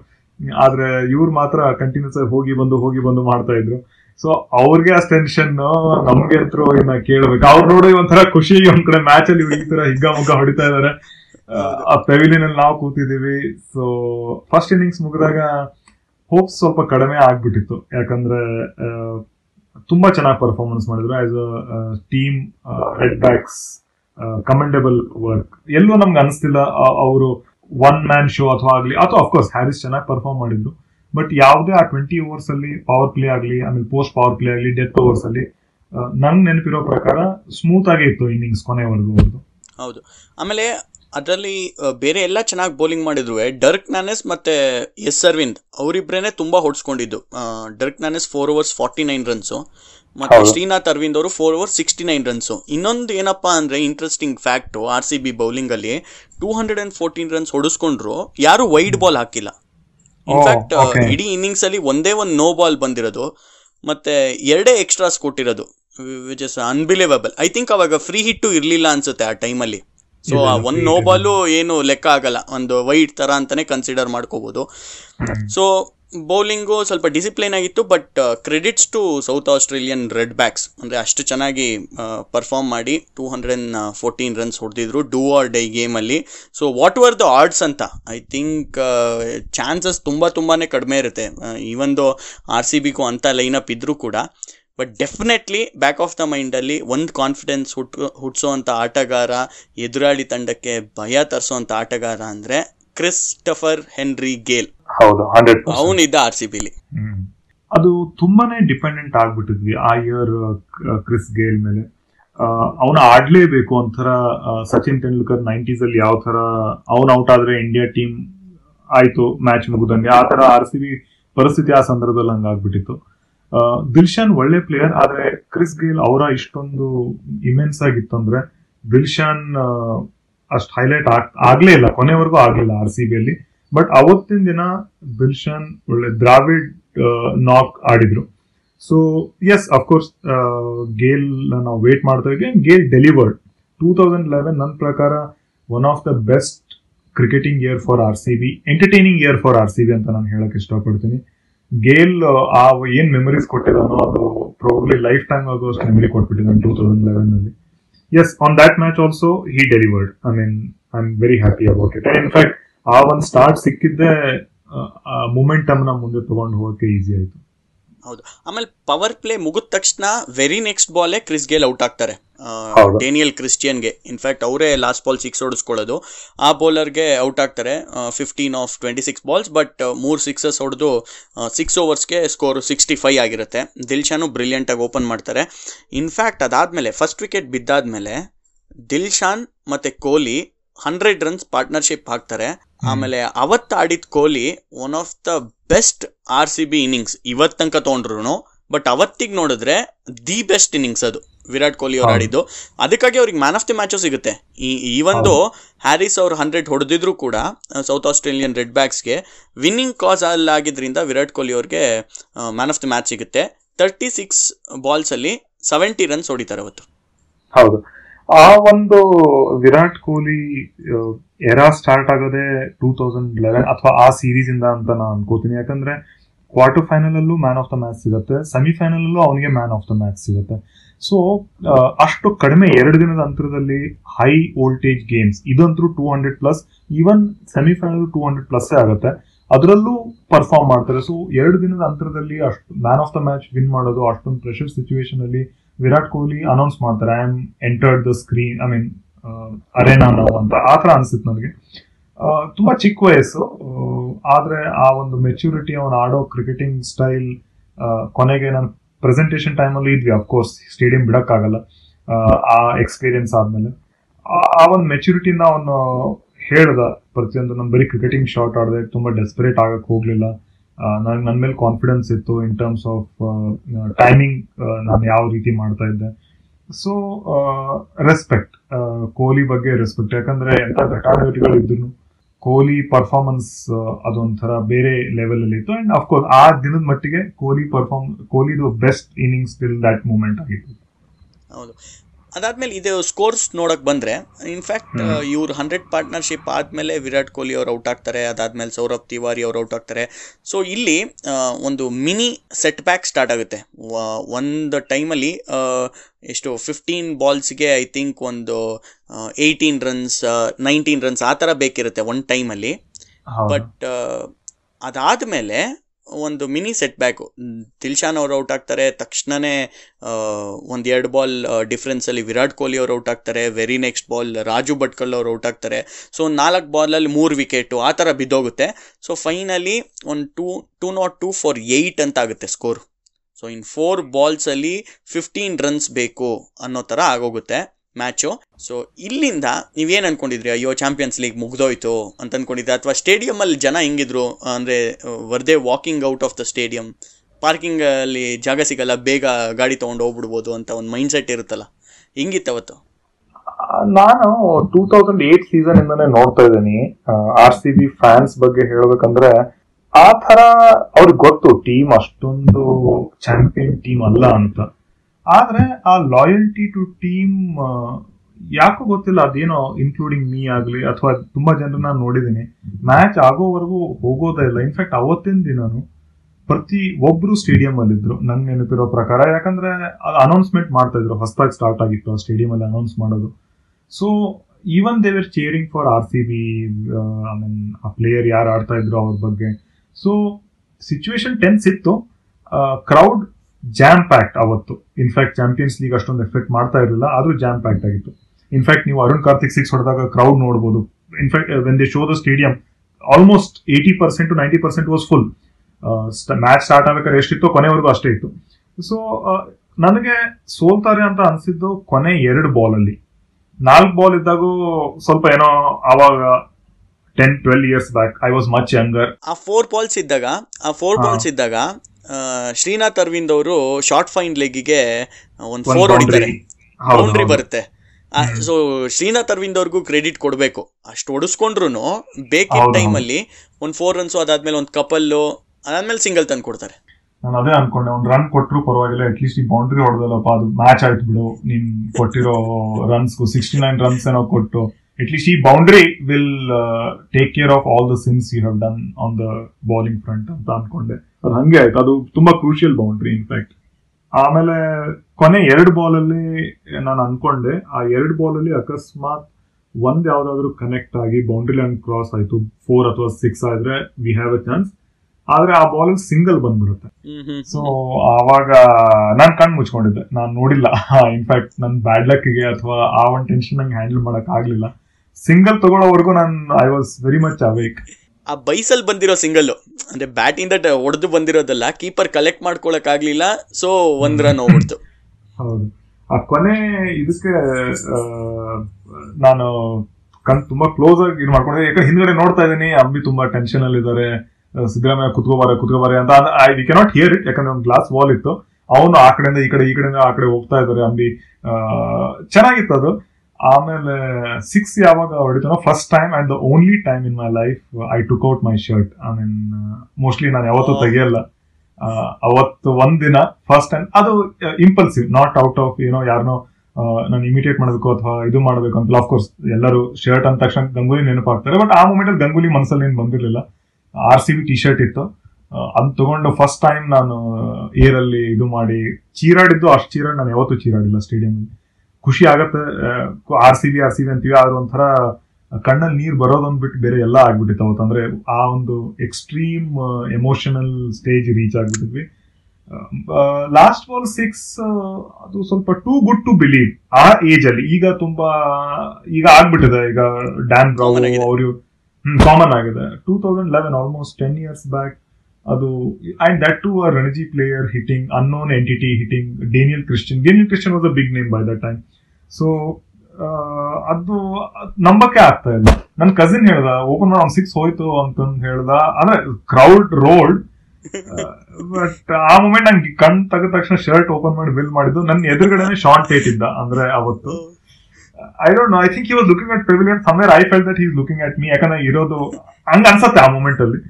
ಆದ್ರೆ ಇವ್ರು ಮಾತ್ರ ಕಂಟಿನ್ಯೂಸ್ ಆಗಿ ಹೋಗಿ ಬಂದು ಹೋಗಿ ಬಂದು ಮಾಡ್ತಾ ಇದ್ರು. ಸೊ ಅವ್ರಿಗೆ ಆ ಟೆನ್ಷನ್ ನಮ್ಗೆ ಅಂತರೂ ಇನ್ನ ಕೇಳ್ಬೇಕು. ಅವ್ರು ನೋಡಿ ಒಂಥರ ಖುಷಿ ಒಂದ್ ಕಡೆ ಮ್ಯಾಚ್ ಅಲ್ಲಿ ಈ ತರ ಹಿಗ್ಗ ಮುಗ್ಗ ಹೊಡಿತಾ ಇದಾರೆ. ಆ, ಪೆವಿಲಿನ್ ಅಲ್ಲಿ ನಾವು ಕೂತಿದೀವಿ ಸೊ ಫಸ್ಟ್ ಇನ್ನಿಂಗ್ಸ್ ಮುಗಿದಾಗ ಹೋಪ್ಸ್ ಸ್ವಲ್ಪ ಕಡಿಮೆ ಆಗ್ಬಿಟ್ಟಿತ್ತು. ಯಾಕಂದ್ರೆ ತುಂಬಾ ಚೆನ್ನಾಗಿ ಪರ್ಫಾರ್ಮೆನ್ಸ್ ಮಾಡಿದ್ರು. As a team Redbacks commendable work ಎಲ್ಲೂ ನಮ್ಗೆ ಅನಿಸ್ತಿಲ್ಲ ಅವರು ಒನ್ ಮ್ಯಾನ್ ಶೋ ಅಥವಾ ಆಗಲಿ, ಅಥವಾ ಅಫ್ಕೋರ್ಸ್ ಹ್ಯಾರಿಸ್ ಚೆನ್ನಾಗಿ ಪರ್ಫಾರ್ಮ್ ಮಾಡಿದ್ರು ಬಟ್ ಯಾವುದೇ ಆ ಟ್ವೆಂಟಿ ಓವರ್ಸ್ ಅಲ್ಲಿ ಪವರ್ ಪ್ಲೇ ಆಗಲಿ ಆಮೇಲೆ ಪೋಸ್ಟ್ ಪವರ್ ಪ್ಲೇ ಆಗಲಿ ಡೆತ್ ಓವರ್ಸ್ ಅಲ್ಲಿ ನಂಗೆ ನೆನಪಿರೋ ಪ್ರಕಾರ ಸ್ಮೂತ್ ಆಗಿತ್ತು ಇನ್ನಿಂಗ್ಸ್ ಕೊನೆವರೆಗೂ ಅವ್ರದ್ದು ಹೌದು. ಆಮೇಲೆ ಅದರಲ್ಲಿ ಬೇರೆ ಎಲ್ಲ ಚೆನ್ನಾಗಿ ಬೌಲಿಂಗ್ ಮಾಡಿದ್ರು ಡರ್ಕ್ ನಾನೆಸ್ ಮತ್ತೆ ಎಸ್ ಅರ್ವಿಂದ್, ಅವರಿಬ್ರೇನೆ ತುಂಬಾ ಹೊಡ್ಸ್ಕೊಂಡಿದ್ದು. Dirk Nannes four overs forty nine runs ಮತ್ತೆ. ಶ್ರೀನಾಥ್ ಅರವಿಂದ್ ಅವರು four over sixty nine runs ಇನ್ನೊಂದು ಏನಪ್ಪಾ ಅಂದ್ರೆ interesting fact R C B bowling ಅಲ್ಲಿ two hundred and fourteen runs ಹೊಡಿಸ್ಕೊಂಡ್ರು ಯಾರು ವೈಡ್ ಬಾಲ್ ಹಾಕಿಲ್ಲ. In fact. ಇಡೀ ಇನ್ನಿಂಗ್ಸ್ ಅಲ್ಲಿ ಒಂದೇ ಒಂದು ನೋ ಬಾಲ್ ಬಂದಿರೋದು ಮತ್ತೆ ಎರಡೇ ಎಕ್ಸ್ಟ್ರಾಸ್ ಕೊಟ್ಟಿರೋದು which is unbelievable I think ಅವಾಗ ಫ್ರೀ ಹಿಟ್ಟು ಇರಲಿಲ್ಲ ಅನ್ಸುತ್ತೆ ಆ ಟೈಮಲ್ಲಿ ಸೊ ಆ ಒಂದ್ ನೋ. ಬಾಲು ಏನು ಲೆಕ್ಕ ಆಗಲ್ಲ. ಒಂದು ವೈಡ್ ತರ ಅಂತಾನೆ ಕನ್ಸಿಡರ್ ಮಾಡ್ಕೋಬಹುದು ಸೊ ಬೌಲಿಂಗು ಸ್ವಲ್ಪ ಡಿಸಿಪ್ಲಿನ್ ಆಗಿತ್ತು, but credits to south Australian Redbacks ಅಂದರೆ ಅಷ್ಟು ಚೆನ್ನಾಗಿ ಪರ್ಫಾರ್ಮ್ ಮಾಡಿ two hundred and fourteen runs ಹೊಡೆದಿದ್ರು do or die ಗೇಮಲ್ಲಿ so what were the odds ಅಂತ? ಐ ಥಿಂಕ್ ಚಾನ್ಸಸ್ ತುಂಬ ತುಂಬಾ ಕಡಿಮೆ ಇರುತ್ತೆ. ಈವನ್ ದೋ ಆರ್ ಸಿ ಬಿಗೂ ಅಂಥ ಲೈನಪ್ ಇದ್ದರೂ ಕೂಡ but definitely back of the ಮೈಂಡಲ್ಲಿ ಒಂದು ಕಾನ್ಫಿಡೆನ್ಸ್ ಹುಟ್ ಹುಟ್ಟಿಸೋವಂಥ ಆಟಗಾರ, ಎದುರಾಳಿ ತಂಡಕ್ಕೆ ಭಯ ತರಿಸೋವಂಥ ಆಟಗಾರ ಅಂದರೆ ಕ್ರಿಸ್ಟಫರ್ ಹೆನ್ರಿ ಗೇಲ್. ಹೌದು ಹಂಡ್ರೆಡ್ ಅವನಿದ್ದ ಆರ್ ಸಿ ಬಿಲಿ. ಅದು ತುಂಬಾನೇ ಡಿಪೆಂಡೆಂಟ್ ಆಗ್ಬಿಟ್ಟಿದ್ವಿ ಆ ಇಯರ್ ಕ್ರಿಸ್ ಗೇಲ್ ಮೇಲೆ. ಅವನು ಆಡ್ಲೇಬೇಕು ಒಂಥರ ಸಚಿನ್ ತೆಂಡೂಲ್ಕರ್ ನೈಂಟೀಸ್ ಅಲ್ಲಿ ಯಾವ ತರ ಅವನ್ ಔಟ್ ಆದ್ರೆ ಇಂಡಿಯಾ ಟೀಮ್ ಆಯ್ತು ಮ್ಯಾಚ್ ಮುಗಿದಂಗೆ. ಆ ತರ ಆರ್ ಸಿ ಬಿ ಪರಿಸ್ಥಿತಿ ಆ ಸಂದರ್ಭದಲ್ಲಿ ಹಂಗಾಗ್ಬಿಟ್ಟಿತ್ತು ದಿಲ್ಶಾನ್ ಒಳ್ಳೆ ಪ್ಲೇಯರ್ ಆದ್ರೆ ಕ್ರಿಸ್ ಗೇಲ್ ಅವರ ಇಷ್ಟೊಂದು ಇಮೆನ್ಸ್ ಆಗಿತ್ತು ಅಂದ್ರೆ ದಿಲ್ಶಾನ್ ಅಷ್ಟು ಹೈಲೈಟ್ ಆಗ್ಲೇ ಇಲ್ಲ ಕೊನೆವರೆಗೂ ಆಗಲಿಲ್ಲ ಆರ್ ಸಿ ಬಿ ಅಲ್ಲಿ. ಬಟ್ ಅವತ್ತಿನ ದಿನ ಬಿಲ್ಶನ್ ಒಳ್ಳೆ ದ್ರಾವಿಡ್ ನಾಕ್ ಆಡಿದ್ರು. So yes of course Gayle ನಾವು ವೇಟ್ ಮಾಡ್ತಾ ಇದ್ವಿ. Gayle delivered two thousand eleven ನನ್ನ ಪ್ರಕಾರ one of the best cricketing year for R C B entertaining year for R C B ಅಂತ ನಾನು ಹೇಳಕ್ ಇಷ್ಟಪಡ್ತೀನಿ. ಗೇಲ್ ಆ ಏನ್ ಮೆಮರೀಸ್ ಕೊಟ್ಟಿದ್ದಾನೋ ಅದು ಪ್ರಾಬ್ಲಿ ಲೈಫ್ ಟೈಮ್ ಆಗೋಷ್ಟು ಮೆಮರಿ ಕೊಟ್ಬಿಟ್ಟಿದ್ದಾನೆ ಟೂ ತೌಸಂಡ್ ಲೆವೆನ್ ಅಲ್ಲಿ. Yes on that match also he delivered I mean I am very happy about it in fact ಆ ಒಂದು ಸ್ಟಾರ್ಟ್ ಸಿಕ್ಕಿದ್ದೆ ಮೊಮೆಂಟಮ್ನ ಮುಂದೆ ತಗೊಂಡು ಹೋಗಕ್ಕೆ ಈಸಿ ಆಯ್ತು. ಹೌದು. ಆಮೇಲೆ ಪವರ್ ಪ್ಲೇ ಮುಗಿದ ತಕ್ಷಣ ವೆರಿ ನೆಕ್ಸ್ಟ್ ಬಾಲೇ ಕ್ರಿಸ್ ಗೇಲ್ ಔಟ್ ಆಗ್ತಾರೆ. ಡೇನಿಯಲ್ ಕ್ರಿಸ್ಟಿಯನ್ಗೆ ಇನ್ಫ್ಯಾಕ್ಟ್ ಅವರೇ ಲಾಸ್ಟ್ ಬಾಲ್ ಸಿಕ್ಸ್ ಹೊಡಿಸ್ಕೊಳ್ಳೋದು. ಆ ಬೌಲರ್ಗೆ ಔಟ್ ಆಗ್ತಾರೆ. Fifteen of twenty six balls but ಮೂರು ಸಿಕ್ಸಸ್ ಹೊಡೆದು ಸಿಕ್ಸ್ ಓವರ್ಸ್ಗೆ ಸ್ಕೋರ್ ಸಿಕ್ಸ್ಟಿ ಫೈವ್ ಆಗಿರುತ್ತೆ. ದಿಲ್ಶಾನು ಬ್ರಿಲಿಯಂಟಾಗಿ ಓಪನ್ ಮಾಡ್ತಾರೆ. ಇನ್ಫ್ಯಾಕ್ಟ್ ಅದಾದಮೇಲೆ ಫಸ್ಟ್ ವಿಕೆಟ್ ಬಿದ್ದಾದ್ಮೇಲೆ ದಿಲ್ಶಾನ್ ಮತ್ತು ಕೊಹ್ಲಿ ಹಂಡ್ರೆಡ್ ರನ್ಸ್ ಪಾರ್ಟ್ನರ್ಶಿಪ್ ಹಾಕ್ತಾರೆ. ಆಮೇಲೆ ಅವತ್ ಆಡಿದ Kohli one of the best R C B innings ಇವತ್ ತನಕ ತೊಗೊಂಡ್ರು ಬಟ್ ಅವತ್ತಿಗೆ ನೋಡಿದ್ರೆ ದಿ ಬೆಸ್ಟ್ ಇನ್ನಿಂಗ್ಸ್ ಅದು ವಿರಾಟ್ ಕೊಹ್ಲಿ ಅವ್ರು. ಆಡಿದ್ದು. ಅದಕ್ಕಾಗಿ ಅವ್ರಿಗೆ ಮ್ಯಾನ್ ಆಫ್ ದಿ ಮ್ಯಾಚು ಸಿಗುತ್ತೆ. ಈ ಈ ಒಂದು ಹ್ಯಾರಿಸ್ ಅವ್ರು ಹಂಡ್ರೆಡ್ ಹೊಡೆದಿದ್ರು ಕೂಡ ಸೌತ್ ಆಸ್ಟ್ರೇಲಿಯನ್ ರೆಡ್ ಬ್ಯಾಕ್ಸ್ಗೆ ವಿನ್ನಿಂಗ್ ಕಾಸ್ ಆಗಿದ್ರಿಂದ ವಿರಾಟ್ ಕೊಹ್ಲಿ ಅವ್ರಿಗೆ ಮ್ಯಾನ್ ಆಫ್ ದಿ ಮ್ಯಾಚ್ ಸಿಗುತ್ತೆ. ತರ್ಟಿ ಸಿಕ್ಸ್ ಬಾಲ್ಸಲ್ಲಿ ಸೆವೆಂಟಿ ರನ್ಸ್ ಹೊಡಿತಾರೆ ಅವತ್ತು. ಹೌದು. ಆ ಒಂದು ವಿರಾಟ್ ಕೊಹ್ಲಿ ಎರಾ ಸ್ಟಾರ್ಟ್ ಆಗೋದೇ ಟೂ ತೌಸಂಡ್ ಲೆವೆನ್ ಅಥವಾ ಆ ಸೀರೀಸ್ ಇಂದ ಅಂತ ನಾನು ಅನ್ಕೋತೀನಿ. ಯಾಕಂದ್ರೆ ಕ್ವಾರ್ಟರ್ ಫೈನಲ್ ಅಲ್ಲೂ ಮ್ಯಾನ್ ಆಫ್ ದ ಮ್ಯಾಚ್ ಸಿಗುತ್ತೆ ಸೆಮಿಫೈನಲ್ ಅಲ್ಲೂ ಅವನಿಗೆ ಮ್ಯಾನ್ ಆಫ್ ದ ಮ್ಯಾಚ್ ಸಿಗುತ್ತೆ. ಸೊ ಅಷ್ಟು ಕಡಿಮೆ ಎರಡು ದಿನದ ಅಂತರದಲ್ಲಿ ಹೈ ವೋಲ್ಟೇಜ್ ಗೇಮ್ಸ್ ಇದಂತೂ two hundred plus even semifinal two hundred plus ಆಗುತ್ತೆ. ಅದರಲ್ಲೂ ಪರ್ಫಾರ್ಮ್ ಮಾಡ್ತಾರೆ. ಸೊ ಎರಡು ದಿನದ ಅಂತರದಲ್ಲಿ ಅಷ್ಟು man of the match win ಮಾಡೋದು ಅಷ್ಟೊಂದು ಪ್ರೆಷರ್ ಸಿಚುವೇಶನ್ ಅಲ್ಲಿ ವಿರಾಟ್ ಕೊಹ್ಲಿ ಅನೌನ್ಸ್ ಮಾಡ್ತಾರೆ I am entered the screen I mean arena ನಾವು ಅಂತ. ಆ ಥರ ಅನ್ಸುತ್ತೆ ನನಗೆ. ತುಂಬಾ ಚಿಕ್ಕ ವಯಸ್ಸು. ಆದ್ರೆ ಆ ಒಂದು ಮೆಚುರಿಟಿ ಅವನು ಆಡೋ ಕ್ರಿಕೆಟಿಂಗ್ ಸ್ಟೈಲ್ ಕೊನೆಗೆ ನಾನು ಪ್ರೆಸೆಂಟೇಷನ್ ಟೈಮಲ್ಲಿ ಇದ್ವಿ ಅಫ್ಕೋರ್ಸ್ ಸ್ಟೇಡಿಯಂ ಬಿಡಕ್ಕಾಗಲ್ಲ. ಆ, ಎಕ್ಸ್ಪೀರಿಯನ್ಸ್ ಆದ್ಮೇಲೆ. ಆ- ಒಂದು ಮೆಚುರಿಟಿನ ಅವನು ಹೇಳ್ದ ಪ್ರತಿಯೊಂದು ನಾನು ಬರೀ ಕ್ರಿಕೆಟಿಂಗ್ ಶಾಟ್ ಆಡಿದೆ ತುಂಬಾ ಡೆಸ್ಪರೇಟ್ ಆಗಕ್ಕೆ ಹೋಗ್ಲಿಲ್ಲ. ನನಗೆ ನನ್ನ ಮೇಲೆ ಕಾನ್ಫಿಡೆನ್ಸ್ ಇತ್ತು ಇನ್ ಟರ್ಮ್ಸ್ ಆಫ್ ಟೈಮಿಂಗ್ ನಾನು ಯಾವ ರೀತಿ ಮಾಡ್ತಾ ಇದ್ದೆ. ಸೊ ರೆಸ್ಪೆಕ್ಟ್ ಕೊಹ್ಲಿ ಬಗ್ಗೆ ರೆಸ್ಪೆಕ್ಟ್ ಯಾಕಂದ್ರೆ ಎಂತ ಘಟಾನುಘಟಿಗಳು ಇದ್ರು ಕೊಹ್ಲಿ ಪರ್ಫಾರ್ಮೆನ್ಸ್ ಅದೊಂಥರ ಬೇರೆ ಲೆವೆಲ್ ಅಲ್ಲಿ ಇತ್ತು. ಅಂಡ್ ಅಫ್ಕೋರ್ಸ್ ಆ ದಿನದ ಮಟ್ಟಿಗೆ Kohli perform ಕೊಹ್ಲಿದು best innings till that moment ಆಗಿತ್ತು. ಹೌದು. ಅದಾದ್ಮೇಲೆ ಇದು ಸ್ಕೋರ್ಸ್ ನೋಡಕ್ ಬಂದ್ರೆ ಇನ್ಫ್ಯಾಕ್ಟ್. ಇವ್ರು ಹಂಡ್ರೆಡ್ ಪಾರ್ಟ್ನರ್ಶಿಪ್ ಆದ್ಮೇಲೆ ವಿರಾಟ್ ಕೊಹ್ಲಿ ಅವ್ರು ಔಟ್ ಆಗ್ತಾರೆ ಅದಾದ್ಮೇಲೆ ಸೌರಭ್ ತಿವಾರಿ ಅವ್ರು ಔಟ್ ಆಗ್ತಾರೆ. ಸೊ ಇಲ್ಲಿ ಒಂದು ಮಿನಿ ಸೆಟ್ ಬ್ಯಾಕ್ ಸ್ಟಾರ್ಟ್ ಆಗುತ್ತೆ ಒಂದು ಟೈಮಲ್ಲಿ ಎಷ್ಟು ಫಿಫ್ಟೀನ್ ಬಾಲ್ಸ್ಗೆ ಐ ಥಿಂಕ್ ಒಂದು ಏಯ್ಟೀನ್ ರನ್ಸ್ ನೈನ್ಟೀನ್ ರನ್ಸ್ ಆ ಥರ ಬೇಕಿರುತ್ತೆ ಒಂದು ಟೈಮಲ್ಲಿ ಅಲ್ಲಿ. ಬಟ್ ಅದಾದಮೇಲೆ ಒಂದು ಮಿನಿ ಸೆಟ್ ಬ್ಯಾಕು ದಿಲ್ಶಾನ್ ಅವ್ರು ಔಟ್ ಆಗ್ತಾರೆ ತಕ್ಷಣವೇ ಒಂದು ಎರಡು ಬಾಲ್ ಡಿಫ್ರೆನ್ಸಲ್ಲಿ ವಿರಾಟ್ ಕೊಹ್ಲಿ ಅವ್ರು ಔಟ್ ಆಗ್ತಾರೆ very next ball Raju Bhatkal ಅವ್ರು ಔಟ್ ಆಗ್ತಾರೆ. ಸೊ ನಾಲ್ಕು ಬಾಲಲ್ಲಿ ಮೂರು ವಿಕೆಟು ಆ ಥರ ಬಿದ್ದೋಗುತ್ತೆ. ಸೊ ಫೈನಲಿ ಒಂದು two two not two for eight ಅಂತ ಆಗುತ್ತೆ ಸ್ಕೋರ್ ಸೊ ಇನ್ ಫೋರ್ ಬಾಲ್ಸಲ್ಲಿ ಫಿಫ್ಟೀನ್ ರನ್ಸ್ ಬೇಕು ಅನ್ನೋ ಥರ ಆಗೋಗುತ್ತೆ. ಮ್ಯಾಚು ಸೊ ಇಲ್ಲಿಂದ ನೀವೇನು ಅನ್ಕೊಂಡಿದ್ರಿ? ಅಯ್ಯೋ ಚಾಂಪಿಯನ್ಸ್ ಲೀಗ್ ಮುಗ್ದೋಯ್ತು ಅಂತ ಅನ್ಕೊಂಡಿದ್ರಿ ಅಥವಾ ಸ್ಟೇಡಿಯಮಲ್ಲಿ ಜನ ಹೆಂಗಿದ್ರು? ಅಂದರೆ were they walking out of the stadium ಪಾರ್ಕಿಂಗಲ್ಲಿ ಜಾಗ ಸಿಗಲ್ಲ, ಬೇಗ ಗಾಡಿ ತೊಗೊಂಡು ಹೋಗ್ಬಿಡ್ಬೋದು ಅಂತ ಒಂದು ಮೈಂಡ್ ಸೆಟ್ ಇರುತ್ತಲ್ಲ. ಹೆಂಗಿತ್ತು ಅವತ್ತು? ನಾನು ಟೂ ತೌಸಂಡ್ ಏಟ್ ಸೀಸನ್ ಇಂದನೇ ನೋಡ್ತಾ ಇದ್ದೀನಿ. ಆರ್ ಸಿ ಬಿ ಫ್ಯಾನ್ಸ್ ಬಗ್ಗೆ ಹೇಳ್ಬೇಕಂದ್ರೆ, ಆ ತರ ಅವ್ರಿಗೆ ಗೊತ್ತು, ಟೀಮ್ ಅಷ್ಟೊಂದು ಚಾಂಪಿಯನ್ ಟೀಮ್ ಅಲ್ಲ ಅಂತ. ಆದ್ರೆ ಆ ಲಾಯಲ್ಟಿ ಟು ಟೀಮ್ ಯಾಕೋ ಗೊತ್ತಿಲ್ಲ, ಅದೇನೋ ಇನ್ಕ್ಲೂಡಿಂಗ್ ಮೀ ಆಗ್ಲಿ, ಅಥವಾ ತುಂಬಾ ನಾನು ನೋಡಿದ್ದೀನಿ ಮ್ಯಾಚ್ ಆಗೋವರೆಗೂ ಹೋಗೋದೇ ಇಲ್ಲ. ಇನ್ಫ್ಯಾಕ್ಟ್ ಅವತ್ತಿನ ದಿನಾನು ಪ್ರತಿ ಒಬ್ರು ಸ್ಟೇಡಿಯಂ ಅಲ್ಲಿ ಇದ್ರು ನೆನಪಿರೋ ಪ್ರಕಾರ. ಯಾಕಂದ್ರೆ ಅನೌನ್ಸ್ಮೆಂಟ್ ಮಾಡ್ತಾ ಇದ್ರು. ಹೊಸದಾಗಿ ಸ್ಟಾರ್ಟ್ ಆಗಿತ್ತು ಆ ಸ್ಟೇಡಿಯಂ ಅಲ್ಲಿ ಅನೌನ್ಸ್ ಮಾಡೋದು. So even they were cheering for R C B I mean ಆ ಪ್ಲೇಯರ್ ಯಾರು ಆಡ್ತಾ ಇದ್ರು ಅವ್ರ ಬಗ್ಗೆ. ಸೊ ಸಿಚುವೇಶನ್ ಟೆನ್ಸ್ ಇತ್ತು. ಕ್ರೌಡ್ ಜಾಮ್ ಪ್ಯಾಕ್ಟ್ ಅವತ್ತು ಇನ್ಫ್ಯಾಕ್ಟ್ ಚಾಂಪಿಯನ್ಸ್ ಲೀಗ್ ಅಷ್ಟೊಂದು ಎಫೆಕ್ಟ್ ಮಾಡ್ತಾ ಇರಲಿಲ್ಲ ಆದರೂ ಜಾಮ್ ಪ್ಯಾಕ್ಟ್ ಆಗಿತ್ತು. ಇನ್ಫ್ಯಾಕ್ಟ್ ನೀವು ಅರುಣ್ ಕಾರ್ತಿಕ್ ಸಿಕ್ಸ್ ಹೊಡೆದಾಗ ಕ್ರೌಡ್ ನೋಡಬಹುದು in fact when they show the stadium almost eighty percent to ninety percent was full match start ಆಗಬೇಕಾದ್ರೆ ಎಷ್ಟಿತ್ತು ಕೊನೆವರೆಗೂ ಅಷ್ಟೇ ಇತ್ತು. ಸೊ ನನಗೆ ಸೋಲ್ತಾರೆ ಅಂತ ಅನ್ಸಿದ್ದು ಕೊನೆ ಎರಡು ಬಾಲ್ ಅಲ್ಲಿ. ನಾಲ್ಕು ಬಾಲ್ ಇದ್ದಾಗೂ ಸ್ವಲ್ಪ ಏನೋ ಆವಾಗ ten twelve years back I was much younger ಆ ಫೋರ್ ಬಾಲ್ಸ್ ಇದ್ದಾಗ ಆ ಫೋರ್ ಬಾಲ್ಸ್ ಇದ್ದಾಗ ಶ್ರೀನಾಥ್ ಅರವಿಂದ್ ಅವರು ಶಾರ್ಟ್ ಫೈನ್ ಲೆಗ್ಗೆ ಒಂದು ಒಂದ್ ಫೋರ್ ಹೊಡಿತಾರೆ. ಬೌಂಡ್ರಿ ಬರುತ್ತೆ. ಸೊ ಶ್ರೀನಾಥ್ ಅರವಿಂದ್ ಅವ್ರಿಗೂ ಕ್ರೆಡಿಟ್ ಕೊಡಬೇಕು. ಅಷ್ಟು ಹೊಡಿಸ್ಕೊಂಡ್ರು ಬೇಕಿದ್ದ ಟೈಮ್ ಟೈಮಲ್ಲಿ ಒಂದು ಫೋರ್ ರನ್ಸ್ ಅದಾದ್ಮೇಲೆ ಒಂದು ಕಪಲ್ಲು ಅದಾದ್ಮೇಲೆ ಸಿಂಗಲ್ ತಂದು ಕೊಡ್ತಾರೆ. ನಾನು ಅದೇ ಅನ್ಕೊಂಡೆ ಒಂದು ರನ್ ಕೊಟ್ಟರು ಪರವಾಗಿಲ್ಲ ಅಟ್ಲೀಸ್ಟ್ ಈ ಬೌಂಡ್ರಿ ಹೊಡೆದಲ್ಲಪ್ಪ ಅದು ಮ್ಯಾಚ್ ಆಯ್ತು ಬಿಡು. ನೀನ್ ಕೊಟ್ಟಿರೋ ರನ್ಸ್ಗೂ ಸಿಕ್ಸ್ಟಿ ನೈನ್ ರನ್ಸ್ ಏನೋ ಕೊಟ್ಟು ಅಟ್ಲೀಸ್ಟ್ ಈ boundary will take care of all the sins you have done on the bowling front ಅಂತ ಅನ್ಕೊಂಡೆ ಅದು ಹಂಗೆ ಆಯ್ತು. ಅದು ತುಂಬಾ ಕ್ರೂಷಿಯಲ್ ಬೌಂಡ್ರಿ ಇನ್ಫ್ಯಾಕ್ಟ್ ಆಮೇಲೆ ಕೊನೆ ಎರಡು ಬಾಲ್ ಅಲ್ಲಿ ನಾನು ಅನ್ಕೊಂಡೆ ಆ ಎರಡು ಬಾಲ್ ಅಲ್ಲಿ ಅಕಸ್ಮಾತ್ ಒಂದ್ ಯಾವ್ದಾದ್ರು ಕನೆಕ್ಟ್ ಆಗಿ ಬೌಂಡ್ರಿ ಲೈನ್ ಕ್ರಾಸ್ ಆಯ್ತು. ಫೋರ್ ಅಥವಾ ಸಿಕ್ಸ್ ಆದ್ರೆ ವಿ ಹ್ಯಾವ್ ಅ ಚಾನ್ಸ್ ಆದ್ರೆ ಆ ಬಾಲ್ ಅಲ್ಲಿ ಸಿಂಗಲ್ ಬಂದ್ಬಿಡುತ್ತೆ. ಸೊ ಆವಾಗ ನಾನ್ ಕಣ್ ಮುಚ್ಕೊಂಡಿದ್ದೆ. ನಾನ್ ನೋಡಿಲ್ಲ. ಇನ್ಫ್ಯಾಕ್ಟ್ ನನ್ ಬ್ಯಾಡ್ ಲಕ್ಗೆ ಅಥವಾ ಆ ಒಂದು ಟೆನ್ಷನ್ ನಂಗೆ ಹ್ಯಾಂಡಲ್ ಮಾಡಕ್ ಆಗ್ಲಿಲ್ಲ. ಸಿಂಗಲ್ ತಗೊಳ್ಳೋವರೆಗೂ ನಾನು I was very much awake ಆ ಬೈಸಲ್ ಬಂದಿರೋ ಸಿಂಗಲ್ ಅಂದ್ರೆ ಬ್ಯಾಟಿಂದ ಹೊಡೆದು ಬಂದಿರೋದಲ್ಲ ಕೀಪರ್ ಕಲೆಕ್ಟ್ ಮಾಡ್ಕೊಳಕ್ ಆಗ್ಲಿಲ್ಲ ಸೊ ಒಂದ್ ರನ್ ಹೋಗ್ಬಿಡ್ತು. ಹೌದು. ಆ ಕೊನೆ ಇದಕ್ಕೆ ನಾನು ಕಣ್ ತುಂಬಾ ಕ್ಲೋಸ್ ಆಗಿ ಇದು ಮಾಡ್ಕೊಂಡೆ. ಯಾಕಂದ್ರೆ ಹಿಂದ್ಗಡೆ ನೋಡ್ತಾ ಇದ್ದೀನಿ ಅಂಬಿ ತುಂಬಾ ಟೆನ್ಷನ್ ಅಲ್ಲಿ ಇದ್ದಾರೆ ಸಿದ್ದರಾಮಯ್ಯ ಕುತ್ಕೋಬಾರೆ ಕುತ್ಕೋಬಾರೆ ಅಂತ I we cannot hear it ಯಾಕಂದ್ರೆ ಒಂದು ಗ್ಲಾಸ್ ವಾಲ್ ಇತ್ತು. ಅವನು ಆ ಕಡೆಯಿಂದ ಈ ಕಡೆ ಈ ಕಡೆಯಿಂದ ಆ ಕಡೆ ಹೋಗ್ತಾ ಇದ್ದಾರೆ ಅಂಬಿ. ಚೆನ್ನಾಗಿತ್ತು ಅದು. ಆಮೇಲೆ ಸಿಕ್ಸ್ ಯಾವಾಗ ಹೊಡಿತಾನೋ first time and the only time in my life I took out my shirt I mean mostly ನಾನು ಯಾವತ್ತೂ ತೆಗೆಯಲ್ಲ. ಅವತ್ತು ಒಂದ್ ಅವತ್ತು ಒಂದಿನ ಫಸ್ಟ್ ಟೈಮ್ ಅದು ಇಂಪಲ್ಸಿವ್ ನಾಟ್ ಔಟ್ ಆಫ್ ಏನೋ ಯಾರನ್ನೋ ನಾನು ಇಮಿಟೇಟ್ ಮಾಡಬೇಕು ಅಥವಾ ಇದು ಮಾಡಬೇಕು ಅಂತ ಅಫ್ಕೋರ್ಸ್ ಎಲ್ಲರೂ ಶರ್ಟ್ ಅಂದ ತಕ್ಷಣ ಗಂಗೂಲಿ ನೆನಪಾಗ್ತಾರೆ ಬಟ್ ಆ ಮೂಮೆಂಟ್ ಅಲ್ಲಿ ಗಂಗೂಲಿ ಮನಸ್ಸಲ್ಲಿ ಏನು ಬಂದಿರಲಿಲ್ಲ. R C B T shirt ಇತ್ತು ಅದ್ ತಗೊಂಡು ಫಸ್ಟ್ ಟೈಮ್ ನಾನು ಏರಲ್ಲಿ ಅಲ್ಲಿ ಇದು ಮಾಡಿ ಚೀರಾಡಿದ್ದು ಅಷ್ಟು ಚೀರಾಡಿ ನಾನು ಯಾವತ್ತೂ ಚೀರಾಡಿಲ್ಲ ಸ್ಟೇಡಿಯಂ ಅಲ್ಲಿ. ಖುಷಿ ಆಗತ್ತೆ. R C B R C B ಅಂತೀವಿ. ಆದ್ರೆ ಒಂಥರ ಕಣ್ಣಲ್ಲಿ ನೀರು ಬರೋದೊಂದು ಬಿಟ್ಟು ಬೇರೆ ಎಲ್ಲ ಆಗ್ಬಿಟ್ಟಿತ್ತು. ಅವತ್ತು ಅಂದ್ರೆ ಆ ಒಂದು ಎಕ್ಸ್ಟ್ರೀಮ್ ಎಮೋಷನಲ್ ಸ್ಟೇಜ್ ರೀಚ್ ಆಗ್ಬಿಟ್ಟಿದ್ವಿ. ಲಾಸ್ಟ್ ಬಾಲ್ ಸಿಕ್ಸ್ ಅದು ಸ್ವಲ್ಪ ಟೂ ಗುಡ್ ಟು ಬಿಲೀವ್ ಆ ಏಜ್ ಅಲ್ಲಿ. ಈಗ ತುಂಬಾ ಈಗ ಆಗ್ಬಿಟ್ಟಿದೆ. ಈಗ ಡ್ಯಾನ್ ಬ್ರೌನ್. ಅವರು ಕಾಮನ್ ಆಗಿದೆ. Two thousand eleven almost ten years back ಅದು and that to a Ranji player hitting unknown entity hitting Daniel Christian Daniel Christian was a big name by that time so ಅದು ನಂಬಕ್ಕೆ ಆಗ್ತಾ ಇಲ್ಲ. ನನ್ನ cousin ಹೇಳ್ದ open ಮಾಡಿ ಅವ್ನು six ಹೋಯ್ತು ಅಂತಂದು ಹೇಳ್ದ. ಅಂದ್ರೆ ಕ್ರೌಡ್ ರೋಲ್ಡ್ ಬಟ್ ಆ ಮೂಮೆಂಟ್ ನಂಗೆ ಕಣ್ ತೆಗೆದ ತಕ್ಷಣ ಶರ್ಟ್ ಓಪನ್ ಮಾಡಿ ಬಿಲ್ ಮಾಡಿದ್ದು. ನನ್ನ ಎದುರುಗಡೆನೆ ಶಾರ್ಟ್ ಟೇಟ್ ಇದ್ದ ಅಂದ್ರೆ ಅವತ್ತು. I don't know I think he was looking at pavilion somewhere I fell that he looking at me ಯಾಕಂದ್ರೆ ಇರೋದು ಹಂಗ ಅನ್ಸತ್ತೆ ಆ ಮೂಮೆಂಟ್ ಅಲ್ಲಿ.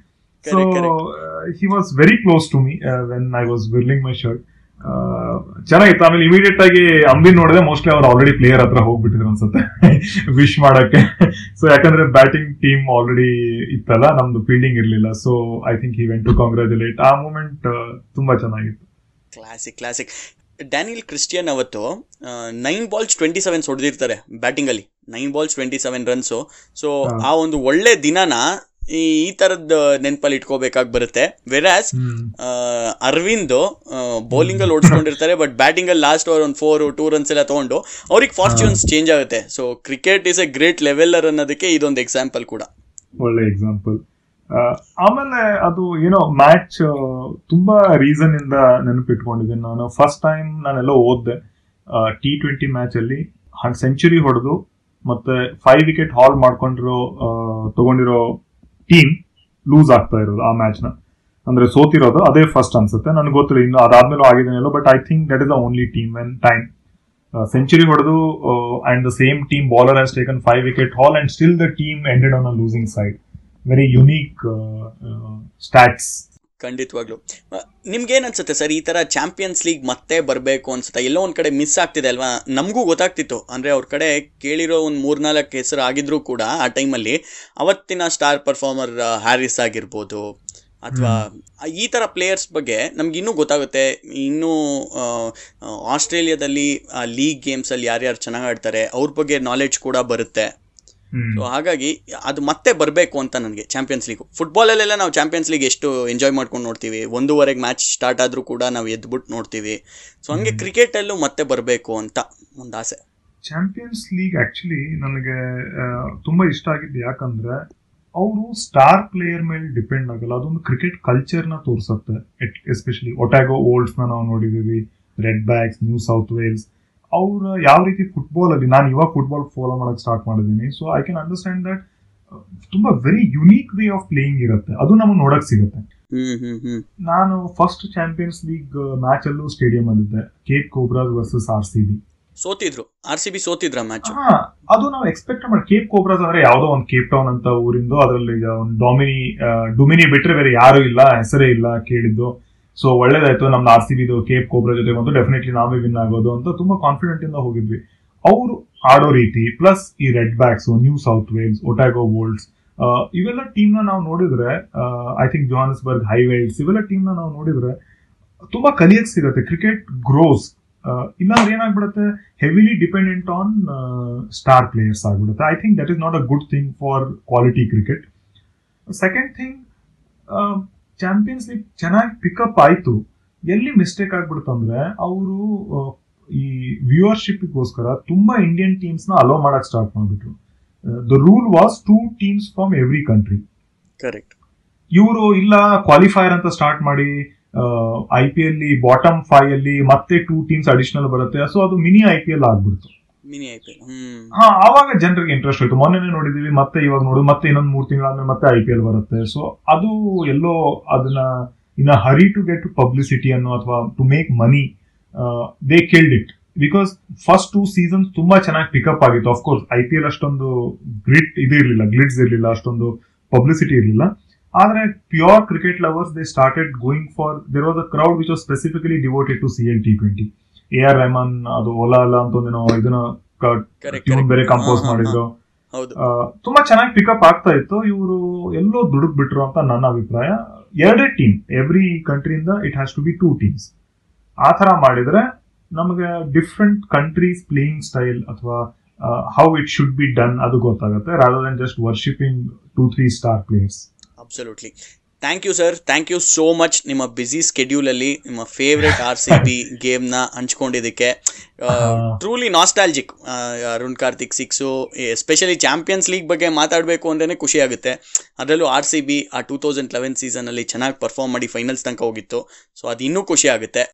So Correct, he was very close to me when I was whirling my shirt ಚೆನ್ನಾಗಿತ್ತು. ಆಮೇಲೆ immediate ಆಗಿ ಅಂಬಿ ನೋಡಿದ್ರೆ ಮೋಸ್ಟ್ಲಿ ಅವ್ರು ಆಲ್ರೆಡಿ ಪ್ಲೇಯರ್ ಹತ್ರ ಹೋಗ್ಬಿಟ್ಟಿದ್ರು ಅನ್ಸುತ್ತೆ. ವಿಶ್ ಮಾಡಕ್ಕೆ. ಸೊ ಯಾಕಂದ್ರೆ ಬ್ಯಾಟಿಂಗ್ ಟೀಮ್ ಆಲ್ರೆಡಿ ಇತ್ತಲ್ಲ ನಮ್ದು ಫೀಲ್ಡಿಂಗ್ ಇರಲಿಲ್ಲ. So I think he went to congratulate ಆ ಮೂಮೆಂಟ್ ತುಂಬಾ ಚೆನ್ನಾಗಿತ್ತು. ಕ್ಲಾಸಿಕ್ ಕ್ಲಾಸಿಕ್ ಡ್ಯಾನಿಯಲ್ ಕ್ರಿಸ್ಟಿಯನ್ ಅವತ್ತು ನೈನ್ ಬಾಲ್ಸ್ ಟ್ವೆಂಟಿ ಸೆವೆನ್ಸ್ ಹೊಡೆದಿರ್ತಾರೆ ಬ್ಯಾಟಿಂಗ್ ಅಲ್ಲಿ. Nine balls twenty seven runs so. ಆ ಒಂದು ಒಳ್ಳೆ ದಿನನ ಈ ಈ ತರದ್ ನೆನಪಲ್ಲಿ ಇಟ್ಕೋಬೇಕಾಗಿ ಬರುತ್ತೆ. ವೆರಾಸ್ ಅರವಿಂದ್ ಬೌಲಿಂಗ್ ಅಲ್ಲಿ ಓಡಿಸ್ಕೊಂಡಿರ್ತಾರೆ ಬಟ್ ಬ್ಯಾಟಿಂಗ್ ಅಲ್ಲಿ ಲಾಸ್ಟ್ ಓವರ್ ಒಂದು ಫೋರ್ ಟೂ ರನ್ಸ್ ಎಲ್ಲ ತಗೊಂಡು ಅವ್ರಿಗೆ ಫಾರ್ಚೂನ್ಸ್ ಚೇಂಜ್ ಆಗುತ್ತೆ. So cricket is a great leveller ಅನ್ನೋದಕ್ಕೆ ಇದೊಂದು ಎಕ್ಸಾಂಪಲ್ ಕೂಡ. ಒಳ್ಳೆ ಎಕ್ಸಾಂಪಲ್ ಆಮೇಲೆ ಅದು ಏನೋ ಮ್ಯಾಚ್ ತುಂಬಾ ರೀಸನ್ ಇಂದ ನೆನಪಿಟ್ಕೊಂಡಿದ್ದೀನಿ ನಾನು. ಫಸ್ಟ್ ಟೈಮ್ ನಾನೆಲ್ಲ ಓದ್ದೆ. ಟಿ ಟ್ವೆಂಟಿ ಮ್ಯಾಚ್ ಅಲ್ಲಿ ಸೆಂಚುರಿ ಹೊಡೆದು ಮತ್ತೆ ಫೈವ್ ವಿಕೆಟ್ ಹಾಲ್ ಮಾಡ್ಕೊಂಡಿರೋ ತಗೊಂಡಿರೋ ಟೀಮ್ ಲೂಸ್ ಆಗ್ತಾ ಇರೋದು ಆ ಮ್ಯಾಚ್ನ. ಅಂದ್ರೆ ಸೋತಿರೋದು ಅದೇ ಫಸ್ಟ್ ಅನ್ಸುತ್ತೆ. ನನಗೆ ಗೊತ್ತಿಲ್ಲ, ಇನ್ನು ಅದಾದ್ಮೇಲೆ ಆಗಿದೆಯಲ್ಲ but I think that is the only team when time century ಹೊಡೆದು and the same team bowler has taken five wicket haul and still the team ended on a losing side very unique stats ಖಂಡಿತವಾಗ್ಲು. ನಿಮ್ಗೇನು ಅನ್ಸುತ್ತೆ sir ಈ ತರ champions league ಮತ್ತೆ ಬರಬೇಕು ಅನ್ಸುತ್ತೆ? ಎಲ್ಲೋ ಒಂದು ಕಡೆ ಮಿಸ್ ಆಗ್ತಿದೆ ಅಲ್ವಾ? ನಮಗೂ ಗೊತ್ತಾಗ್ತಿತ್ತು. ಅಂದ್ರೆ ಅವ್ರ ಕಡೆ ಕೇಳಿರೋ ಒಂದು ಮೂರ್ನಾಲ್ಕು ಹೆಸರು ಆಗಿದ್ರು ಕೂಡ ಆ ಟೈಮಲ್ಲಿ ಅವತ್ತಿನ ಸ್ಟಾರ್ ಪರ್ಫಾರ್ಮರ್ ಹ್ಯಾರಿಸ್ ಆಗಿರ್ಬೋದು ಅಥವಾ ಈ ಥರ ಪ್ಲೇಯರ್ಸ್ ಬಗ್ಗೆ ನಮ್ಗೆ ಇನ್ನೂ ಗೊತ್ತಾಗುತ್ತೆ. ಇನ್ನೂ ಆಸ್ಟ್ರೇಲಿಯಾದಲ್ಲಿ ಲೀಗ್ ಗೇಮ್ಸಲ್ಲಿ ಯಾರ್ಯಾರು ಚೆನ್ನಾಗಿ ಆಡ್ತಾರೆ ಅವ್ರ ಬಗ್ಗೆ ನಾಲೆಡ್ಜ್ ಕೂಡ ಬರುತ್ತೆ. ಸೊ ಹಾಗಾಗಿ ಅದು ಮತ್ತೆ ಬರಬೇಕು ಅಂತ ನನಗೆ ಚಾಂಪಿಯನ್ಸ್ ಲೀಗ್ ಫುಟ್ಬಾಲಲ್ಲೆಲ್ಲ ನಾವು ಚಾಂಪಿಯನ್ಸ್ ಲೀಗ್ ಎಷ್ಟು ಎಂಜಾಯ್ ಮಾಡ್ಕೊಂಡು ನೋಡ್ತೀವಿ. ಒಂದೂವರೆಗೆ ಮ್ಯಾಚ್ ಸ್ಟಾರ್ಟ್ ಆದರೂ ಕೂಡ ನಾವು ಎದ್ಬಿಟ್ಟು ನೋಡ್ತೀವಿ. ಸೊ ಹಂಗೆ ಕ್ರಿಕೆಟಲ್ಲೂ ಮತ್ತೆ ಬರಬೇಕು ಅಂತ ಒಂದು ಆಸೆ. ಚಾಂಪಿಯನ್ಸ್ ಲೀಗ್ ಆಕ್ಚುಲಿ ನನಗೆ ತುಂಬ ಇಷ್ಟ ಆಗಿದ್ದು ಯಾಕಂದ್ರೆ ಅವರು ಸ್ಟಾರ್ ಪ್ಲೇಯರ್ ಮೇಲೆ ಡಿಪೆಂಡ್ ಆಗಲ್ಲ. ಅದೊಂದು ಕ್ರಿಕೆಟ್ ಕಲ್ಚರ್ನ ನ ತೋರಿಸುತ್ತೆ. ಎಸ್ಪೆಷಲಿ ಒಟ್ಯಾಗೋ ಓಲ್ಡ್ಸ್ನ ನಾವು ನೋಡಿದೀವಿ Red Backs New South Wales ಅವ್ರ ಯಾವ ರೀತಿ ಫುಟ್ಬಾಲ್ ಅಲ್ಲಿ ನಾನು ಇವಾಗ ಫುಟ್ಬಾಲ್ ಫಾಲೋ ಮಾಡಕ್ ಸ್ಟಾರ್ಟ್ ಮಾಡಿದ್ದೀನಿ. So I can understand that ತುಂಬಾ very unique way of playing ಇರುತ್ತೆ. ಅದು ನಮಗೆ ನೋಡಕ್ ಸಿಗುತ್ತೆ. ನಾನು ಫಸ್ಟ್ ಚಾಂಪಿಯನ್ಸ್ ಲೀಗ್ ಮ್ಯಾಚ್ ಅಲ್ಲೂ stadium ಅಲ್ಲಿದ್ದೆ. Cape Cobras versus R C B ಸೋತಿದ್ರು. R C B ಸೋತಿದ್ರ ಮ್ಯಾಚ್ ಅದು ನಾವು ಎಕ್ಸ್ಪೆಕ್ಟ್ ಮಾಡಿ ಕೇಪ್ ಕೋಬ್ರಾಸ್ ಅಂದ್ರೆ ಯಾವ್ದೋ ಒಂದು ಕೇಪ್ ಟೌನ್ ಅಂತ ಊರಿಂದು ಅದ್ರಲ್ಲಿ ಒಂದು ಡೊಮಿನಿ ಡೊಮಿನಿ ಡುಮಿನಿ ಬಿಟ್ರೆ ಬೇರೆ ಯಾರು ಇಲ್ಲ ಹೆಸರೇ ಇಲ್ಲ ಕೇಳಿದ್ದು. ಸೊ ಒಳ್ಳೇದಾಯ್ತು. ನಮ್ಮ ಆರ್ ಸಿ ಬಿದು ಕೇಪ್ ಕೋಬ್ರಾ ಜೊತೆ ಬಂದು ಡೆಫಿನೆಟ್ಲಿ ನಾವೇ ವಿನ್ ಆಗೋದು ಅಂತ ತುಂಬಾ ಕಾನ್ಫಿಡೆಂಟ್ ಇಂದ ಹೋಗಿದ್ವಿ. ಅವರು ಆಡೋ ರೀತಿ ಪ್ಲಸ್ ಈ Red Backs New South Wales Otago Volts ಇವೆಲ್ಲ ಟೀಮ್ನ ನಾವು ನೋಡಿದ್ರೆ ಐ ಥಿಂಕ್ ಜೋಹಾನ್ಸ್ಬರ್ಗ್ ಹೈವೇಲ್ಸ್ ಇವೆಲ್ಲ ಟೀಮ್ನ ನಾವು ನೋಡಿದ್ರೆ ತುಂಬಾ ಕಲಿಯಕ್ ಸಿಗುತ್ತೆ. ಕ್ರಿಕೆಟ್ ಗ್ರೋಸ್ ಇಲ್ಲಾಂದ್ರೆ ಏನಾಗ್ಬಿಡುತ್ತೆ? Heavily dependent on star players ಆಗ್ಬಿಡುತ್ತೆ. I think that is not a good thing for quality cricket second thing Champions League ಚೆನ್ನಾಗಿ ಪಿಕಪ್ ಆಯ್ತು. ಎಲ್ಲಿ ಮಿಸ್ಟೇಕ್ ಆಗ್ಬಿಡ್ತಂದ್ರೆ ಅವರು ಈ ವ್ಯೂವರ್ಶಿಪ್ಗೋಸ್ಕರ ತುಂಬಾ ಇಂಡಿಯನ್ ಟೀಮ್ಸ್ನ ಅಲೋ ಮಾಡಕ್ ಸ್ಟಾರ್ಟ್ ಮಾಡ್ಬಿಟ್ರು. The rule was two teams from every country correct ಇವರು ಇಲ್ಲ ಕ್ವಾಲಿಫೈಯರ್ ಅಂತ ಸ್ಟಾರ್ಟ್ ಮಾಡಿ I P L bottom five ಅಲ್ಲಿ ಮತ್ತೆ ಟೂ ಟೀಮ್ಸ್ ಅಡಿಷನಲ್ ಬರುತ್ತೆ. ಸೊ ಅದು ಮಿನಿ ಐ ಪಿ ಎಲ್ ಆಗ್ಬಿಡ್ತು. Mini I P L. ಹಾ, ಆವಾಗ ಜನರಿಗೆ ಇಂಟ್ರೆಸ್ಟ್ ಹೋಯ್ತು. ಮೊನ್ನೆ ನೋಡಿದೀವಿ, ಮತ್ತೆ ಇವಾಗ ನೋಡು ಮತ್ತೆ ಇನ್ನೊಂದು ಮೂರ್ ತಿಂಗಳಾದ್ಮೇಲೆ ಮತ್ತೆ ಐ ಪಿ ಎಲ್ ಬರುತ್ತೆ. ಸೊ ಅದು ಎಲ್ಲೋ ಅದನ್ನ ಇನ್ನ ಹರಿ ಟು ಗೆಟ್ ಪಬ್ಲಿಸಿಟಿ ಅನ್ನೋ ಅಥವಾ to make money they killed it because first two season ತುಂಬಾ ಚೆನ್ನಾಗಿ ಪಿಕಪ್ ಆಗಿತ್ತು. Of course I P L ಅಷ್ಟೊಂದು ಗ್ರಿಟ್ ಇದು ಇರಲಿಲ್ಲ ಗ್ರಿಡ್ಸ್ ಇರಲಿಲ್ಲ, ಅಷ್ಟೊಂದು ಪಬ್ಲಿಸಿಟಿ ಇರಲಿಲ್ಲ. ಆದ್ರೆ pure cricket lovers they started going for there was a crowd which was specifically devoted to C L T twenty A R Rahman ಅದು ಓಲಾ ಅಲ್ಲ ಅಂತ ಒಂದೇನೋ ಇದನ್ನ ಟ್ಯೂನ್. ಬೇರೆ ಕಂಪೋಸ್ ಮಾಡಿದ್ರು ತುಂಬಾ ಚೆನ್ನಾಗಿ ಪಿಕಪ್ ಆಗ್ತಾ ಇತ್ತು. ಇವರು ಎಲ್ಲೋ ದುಡುಕ್ ಬಿಟ್ರು ಅಂತ ನನ್ನ ಅಭಿಪ್ರಾಯ. ಎರಡೇ team every ಕಂಟ್ರಿಯಿಂದ it has to be two teams ಆ ತರ ಮಾಡಿದ್ರೆ ನಮಗೆ ಡಿಫ್ರೆಂಟ್ ಕಂಟ್ರೀಸ್ ಪ್ಲೇಯಿಂಗ್ ಸ್ಟೈಲ್ ಅಥವಾ how it should be done ಅದು ಗೊತ್ತಾಗುತ್ತೆ rather than just worshipping two three star players absolutely thank you sir thank you so much ನಿಮ್ಮ busy ಸ್ಕೆಡ್ಯೂಲಲ್ಲಿ ನಿಮ್ಮ ಫೇವ್ರೇಟ್ ಆರ್ ಸಿ ಬಿ ಗೇಮ್ನ ಹಂಚ್ಕೊಂಡಿದ್ದಕ್ಕೆ truly nostalgic Arun Karthik six especially Champions League ಬಗ್ಗೆ ಮಾತಾಡಬೇಕು ಅಂದ್ರೆ ಖುಷಿ ಆಗುತ್ತೆ. ಅದರಲ್ಲೂ ಆರ್ ಸಿ ಬಿ ಆ ಟೂ ತೌಸಂಡ್ ಲೆವೆನ್ ಸೀಸನಲ್ಲಿ ಚೆನ್ನಾಗಿ ಪರ್ಫಾರ್ಮ್ ಮಾಡಿ ಫೈನಲ್ಸ್ ತನಕ ಹೋಗಿತ್ತು. ಸೊ ಅದು ಇನ್ನೂ ಖುಷಿ ಆಗುತ್ತೆ.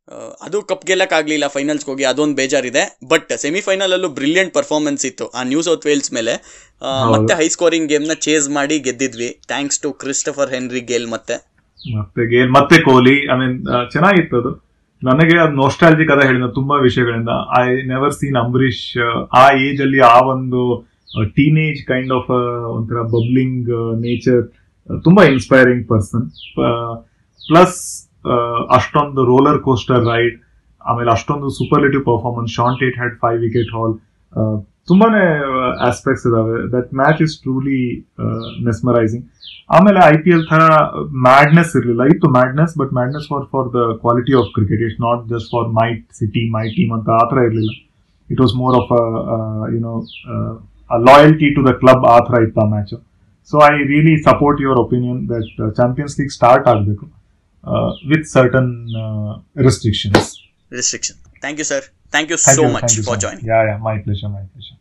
ಅದು ಕಪ್ ಗೆಲ್ಲಕ್ಕಾಗಲಿಲ್ಲ ಫೈನಲ್ಸ್ಗೆ ಹೋಗಿ ಅದೊಂದು ಬೇಜಾರಿದೆ. ಬಟ್ ಸೆಮಿಫೈನಲಲ್ಲೂ ಬ್ರಿಲಿಯಂಟ್ ಪರ್ಫಾರ್ಮೆನ್ಸ್ ಇತ್ತು. ಆ ನ್ಯೂ ಸೌತ್ ವೇಲ್ಸ್ ಮೇಲೆ. ಮತ್ತೆ ಹೈ ಸ್ಕೋರಿಂಗ್ ಗೇಮ್ನ ಚೇಸ್ ಮಾಡಿ ಗೆದ್ದಿದ್ವಿ. Thanks to Christopher Henry Gayle ಮತ್ತೆ. ಮತ್ತೆ ಗೇಲ್ ಮತ್ತೆ ಕೊಹ್ಲಿ ಐ ಮೀನ್ ಚೆನ್ನಾಗಿತ್ತು ಅದು. ನನಗೆ ಅದು ನೋಸ್ಟಾಲಜಿಕ್ ಅದ ಹೇಳಿದ ತುಂಬಾ ವಿಷಯಗಳಿಂದ. ಐ ನೆವರ್ ಸೀನ್ ಅಂಬರೀಶ್ ಆ ಏಜ್ ಅಲ್ಲಿ ಆ ಒಂದು ಟೀನೇಜ್ ಕೈಂಡ್ ಆಫ್ ಒಂಥರ ಬಬ್ಲಿಂಗ್ ನೇಚರ್ ತುಂಬಾ ಇನ್ಸ್ಪೈರಿಂಗ್ ಪರ್ಸನ್ ಪ್ಲಸ್ ಅಷ್ಟೊಂದು ರೋಲರ್ ಕೋಸ್ಟರ್ ರೈಡ್ ಆಮೇಲೆ ಅಷ್ಟೊಂದು superlative performance Shaun Tait had five wicket haul ತುಂಬಾನೇ ಆಸ್ಪೆಕ್ಟ್ಸ್ ಇದಾವೆ. That match is truly mesmerising ಆಮೇಲೆ ಐ ಪಿ ಎಲ್ ತರ ಮ್ಯಾಡ್ನೆಸ್ ಇರಲಿಲ್ಲ. ಇತ್ತು madness but madness for for the quality of cricket it's not just for my city my team ಅಂತ ಆ ಥರ ಇರಲಿಲ್ಲ. It was more of you know loyalty to the club ಆ ಥರ ಇತ್ತು ಆ match so I really support your opinion that Champions League start ಆಗಬೇಕು with certain restrictions restriction thank you sir thank you so much for joining yeah yeah my pleasure my pleasure